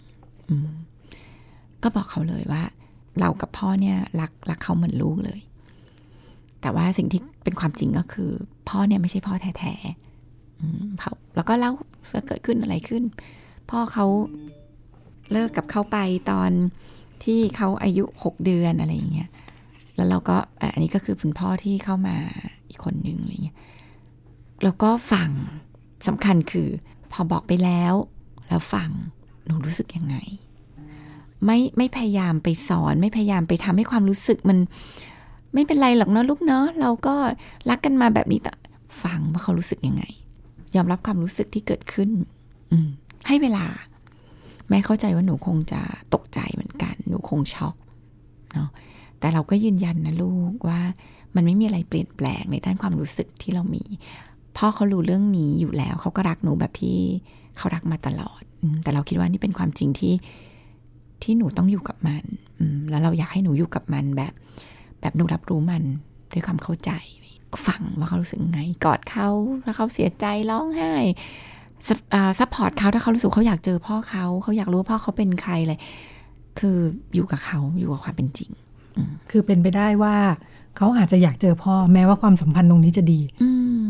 ก็บอกเขาเลยว่า เรากับพ่อเนี่ยรักรักเขาเหมือนลูกเลย แต่ว่าสิ่งที่เป็นความจริงก็คือ พ่อเนี่ยไม่ใช่พ่อแท้ๆเขาแล้วก็เล่าว่าเกิดขึ้นอะไรขึ้น พ่อเขาเลิกกับเขาไปตอนที่เขาอายุหกเดือนอะไรอย่างเงี้ยแล้วเราก็อะอันนี้ก็คือคุณพ่อที่เข้ามาอีกคนนึงอะไรเงี้ยแล้วก็ฟังสำคัญคือ พอบอกไปแล้ว แล้วฟังหนูรู้สึกยังไง ไม่ไม่พยายามไปสอน ไม่พยายามไปทำให้ความรู้สึกมัน ไม่เป็นไรหรอกเนาะลูกเนาะเราก็รักกันมาแบบนี้แต่ฟังว่าเขารู้สึกยังไง ยอมรับความรู้สึกที่เกิดขึ้น อืมให้เวลา แม่เข้าใจว่าหนูคงจะตกใจเหมือนกัน หนูคงช็อกเนาะแต่เราก็ยืนยันนะลูกว่ามันไม่มีอะไรเปลี่ยนแปลงในด้านความรู้สึกที่เรามีพ่อเขารู้เรื่องนี้อยู่แล้ว เขาก็รักหนูแบบที่เขารักมาตลอด แต่เราคิดว่านี่เป็นความจริงที่ที่หนูต้องอยู่กับมันอือแล้วเราอยากให้หนูอยู่กับมันแบบ แบบหนูรับรู้มันด้วยความเข้าใจก็ฟังว่าเขารู้สึกไง กอดเขาแล้วเขาเสียใจร้องไห้ support เขาถ้าเขารู้สึกเขาอยากเจอพ่อเขาเขาอยากรู้ว่าพ่อเขาเป็นใครเลยคืออยู่กับเขาอยู่กับความเป็นจริง คือเป็นไปได้ว่า เขาอาจจะอยากเจอพ่อแม้ว่าความสัมพันธ์ตรงนี้จะดี อืม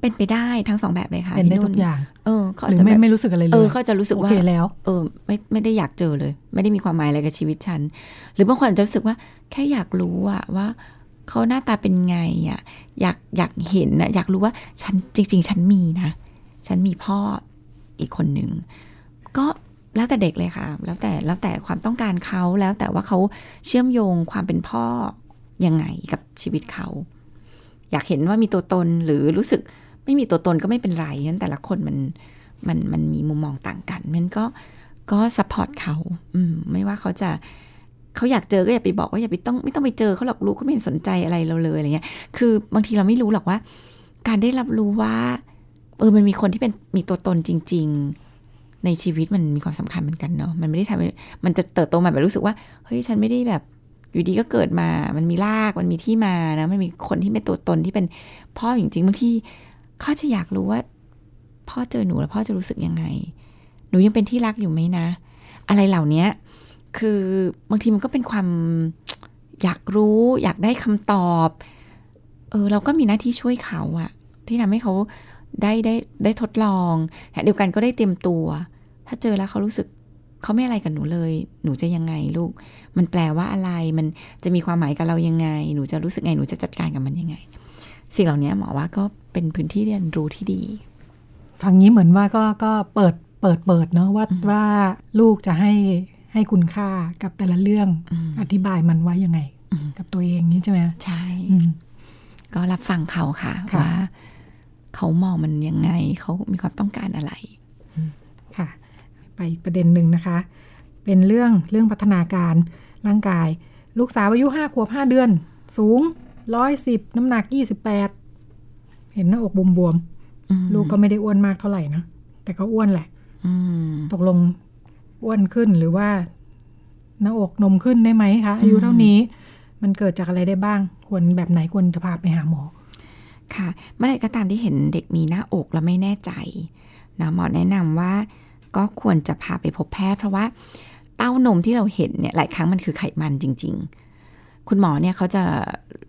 เป็นไปได้ทั้งสองแบบเลยค่ะเป็นได้พี่ทุกอย่างเออเขาหรือจะไม่แบบไม่รู้สึกอะไรเลยเออเขาจะรู้สึกโอว่าเคแล้ว เออ ไม่ไม่ได้อยากเจอเลย ไม่ได้มีความหมายอะไรกับชีวิตฉัน หรือบางคนอาจจะรู้สึกว่า แค่อยากรู้อะว่าเขาหน้าตาเป็นไงอะอยากอยากเห็นนะอยากรู้ว่าฉันจริง ๆ ฉันมีนะ ฉันมีพ่ออีกคนหนึ่งก็แล้วแต่เด็กเลยค่ะ แล้วแต่แล้วแต่ความต้องการเขาแล้วแต่ว่าเขาเชื่อมโยงความเป็นพ่อยังไงกับชีวิตเขา อยากเห็นว่ามีตัวตนหรือรู้สึก ไม่มีตัวตนก็ไม่เป็นไรนั้นแต่ละคนมันมันมันมีมุมมองต่างกันมันก็ก็ support เขาอืมไม่ว่าเขาจะเขาอยากเจอก็อย่าไปบอกว่าอย่าไปต้องไม่ต้องไปเจอเขาหรอกรู้ก็ไม่เห็นสนใจอะไรเราเลยอะไรเงี้ย คือบางทีเราไม่รู้หรอกว่า การได้รับรู้ว่าเออมันมีคนที่เป็นมีตัวตนจริง ๆ ในชีวิตมันมีความสำคัญเหมือนกันเนาะมันไม่ได้ทำมันจะเติบโตมาแบบรู้สึกว่าเฮ้ยฉันไม่ได้แบบอยู่ดีก็เกิดมา มันมีราก มันมีที่มานะ มันมีคนที่เป็นตัวตนที่เป็นพ่อจริงๆบางที เขาจะอยากรู้ว่า พ่อเจอหนูแล้วพ่อจะรู้สึกยังไง หนูยังเป็นที่รักอยู่ไหมนะ อะไรเหล่านี้คือบางทีมันก็เป็นความอยากรู้ อยากได้คำตอบ เออเราก็มีหน้าที่ช่วยเขาอะที่ทำให้เขาได้ได้ได้ทดลองเดียวกันก็ได้เตรียมตัว ถ้าเจอแล้วเขารู้สึกเขาไม่อะไรกับหนูเลย หนูจะยังไงลูก มันแปลว่าอะไร มันจะมีความหมายกับเรายังไง หนูจะรู้สึกไง หนูจะจัดการกับมันยังไง สิ่งเหล่านี้หมอว่าก็ เป็นพื้นที่เรียนรู้ที่ดี ฟังนี้เหมือนว่าก็ก็เปิดเปิดเปิดเนาะว่าว่าลูกจะให้ให้คุณค่ากับแต่ละเรื่องอืมอธิบายมันไว้ยังไงอืมกับตัวเองนี้ใช่ไหมใช่อืมก็รับฟังเขาค่ะค่ะว่าเขามองมันยังไง เขามีความต้องการอะไรค่ะ ไปอีกประเด็นหนึ่งนะคะ เป็นเรื่องเรื่องพัฒนาการร่างกาย ลูกสาวอายุห้าขวบห้าเดือน สูงร้อยสิบน้ำหนักยี่สิบแปด เห็นหน้าอกบวมอืมๆลูกก็ไม่ได้อ้วนมากเท่าไหร่นะแต่ก็อ้วนแหละอืมตกลงอ้วนขึ้นหรือว่า หน้าอกนมขึ้นได้ไหมคะอายุเท่านี้มันเกิดจากอะไรได้บ้าง ควรแบบไหนควรจะพาไปหาหมอ ค่ะเมื่อไหร่ก็ตามที่เห็นเด็กมีหน้าอกแล้วไม่แน่ใจนะหมอแนะนำว่า ก็ควรจะพาไปพบแพทย์เพราะว่าเต้านมที่เราเห็นเนี่ยหลายครั้งมันคือไขมันจริง ๆ คุณหมอเนี่ยเขาจะ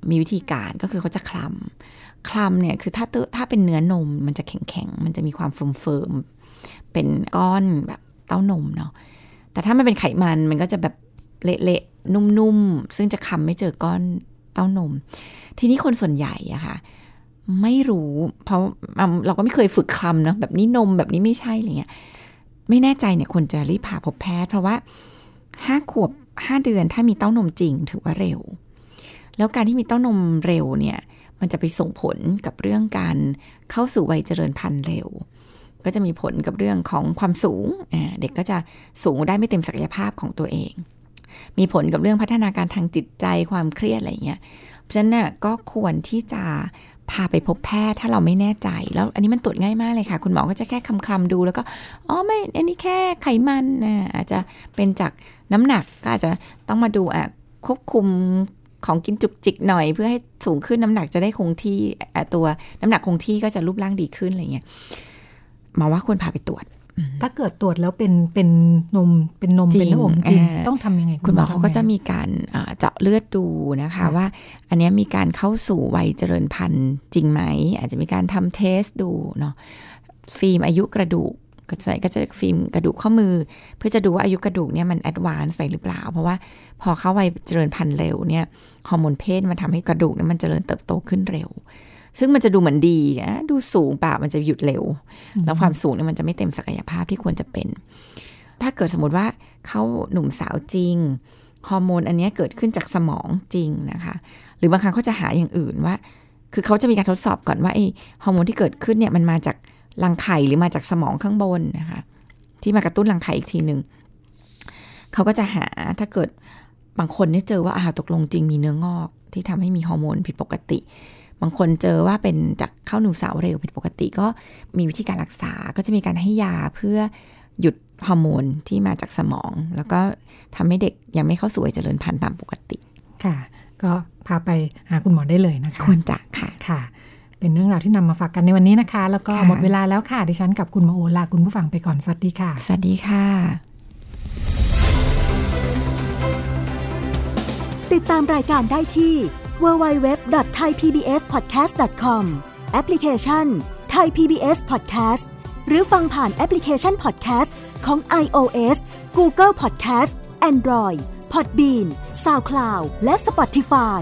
มีวิธีการก็คือเขาจะคลำ คลำเนี่ยคือถ้าเตถ้าเป็นเนื้อนมมันจะแข็งๆ มันจะมีความเฟิร์มๆเป็นก้อนแบบเต้านมเนาะแต่ถ้ามันเป็นไขมันมันก็จะแบบเละๆนุ่มๆ ซึ่งจะคำไม่เจอก้อนเต้านม ทีนี้คนส่วนใหญ่อะค่ะ ไม่รู้ เพราะเราก็ไม่เคยฝึกคำเนาะแบบนี้นมแบบนี้ไม่ใช่อะไรเงี้ยไม่แน่ใจเนี่ยควรจะรีบพาพบแพทย์ เพราะว่าห้าขวบห้าเดือนถ้ามีเต้านมจริงถือว่าเร็ว แล้วการที่มีเต้านมเร็วเนี่ย มันจะไปส่งผลกับเรื่องการเข้าสู่วัยเจริญพันธุ์เร็ว ก็จะมีผลกับเรื่องของความสูง เด็กก็จะสูงได้ไม่เต็มศักยภาพของตัวเอง มีผลกับเรื่องพัฒนาการทางจิตใจความเครียดอะไรเงี้ย เพราะฉะนั้นน่ะก็ควรที่จะพาไปพบแพทย์ถ้าเราไม่แน่ใจ แล้วอันนี้มันตรวจง่ายมากเลยค่ะ คุณหมอก็จะแค่คลำๆดูแล้วก็อ๋อไม่อันนี้แค่ไขมันนะอาจจะเป็นจากน้ำหนักก็อาจจะต้องมาดูอะควบคุม ของกินจุกจิกหน่อย เพื่อให้สูงขึ้นน้ำหนักจะได้คงที่อะตัวน้ำหนักคงที่ก็จะรูปร่างดีขึ้นอะไรเงี้ยหมอว่าควรพาไปตรวจอถ้าเกิดตรวจแล้วเป็นเป็นนมเป็นนมจริงเป็นน้ำอมจริงอ่าต้องทำยังไง คุณหมอทำเขาก็ไงจะมีการอ่าเจาะเลือดดูนะคะค่ะว่า อันเนี้ยมีการเข้าสู่วัยเจริญพันธุ์จริงไหม อาจจะมีการทำเทสดูเนาะฟิล์มอายุกระดูก ก็จะก็จะฟิล์มกระดูกข้อมือ เพื่อจะดูว่าอายุกระดูกเนี่ยมัน advance ไปหรือเปล่า เพราะว่าพอเข้าวัยเจริญพันธุ์เร็วเนี่ยฮอร์โมนเพศมันทำให้กระดูกเนี่ยมันเจริญเติบโตขึ้นเร็ว ซึ่งมันจะดูเหมือนดีนะดูสูงเปล่ามันจะหยุดเร็ว แล้วความสูงเนี่ยมันจะไม่เต็มศักยภาพที่ควรจะเป็น ถ้าเกิดสมมติว่าเขาหนุ่มสาวจริงฮอร์โมนอันเนี้ยเกิดขึ้นจากสมองจริงนะคะ หรือบางครั้งเขาจะหาอย่างอื่นว่า คือเขาจะมีการทดสอบก่อนว่าไอ้ฮอร์โมนที่เกิดขึ้นเนี่ยมันมาจาก รังไข่หรือมาจากสมองข้างบนนะคะ ที่มากระตุ้นรังไข่อีกทีหนึ่งเขาก็จะหาถ้าเกิดบางคนเนี่ยเจอว่าอ้าวตกลงจริงมีเนื้องอก ที่ทำให้มีฮอร์โมนผิดปกติ บางคนเจอว่าเป็นจากเข้าหนูสาวเร็วผิดปกติ ก็มีวิธีการรักษาก็จะมีการให้ยาเพื่อหยุดฮอร์โมนที่มาจากสมอง แล้วก็ทำให้เด็กยังไม่เข้าสู่วัยเจริญพันธุ์ตามปกติ ค่ะ ก็พาไปหาคุณหมอได้เลยนะคะควรจะค่ะค่ะ เป็นเรื่องราวที่นำมาฝากกันในวันนี้นะคะ แล้วก็ค่ะหมดเวลาแล้วค่ะดิฉันกับคุณหมอโอลาคุณผู้ฟังไปก่อนสวัสดีค่ะ สวัสดีค่ะ ติดตามรายการได้ที่ www.thaipbspodcast.com แอปพลิเคชัน Thai PBS Podcast หรือฟังผ่านแอปพลิเคชัน Podcast ของ iOS Google Podcast Android Podbean SoundCloud และ Spotify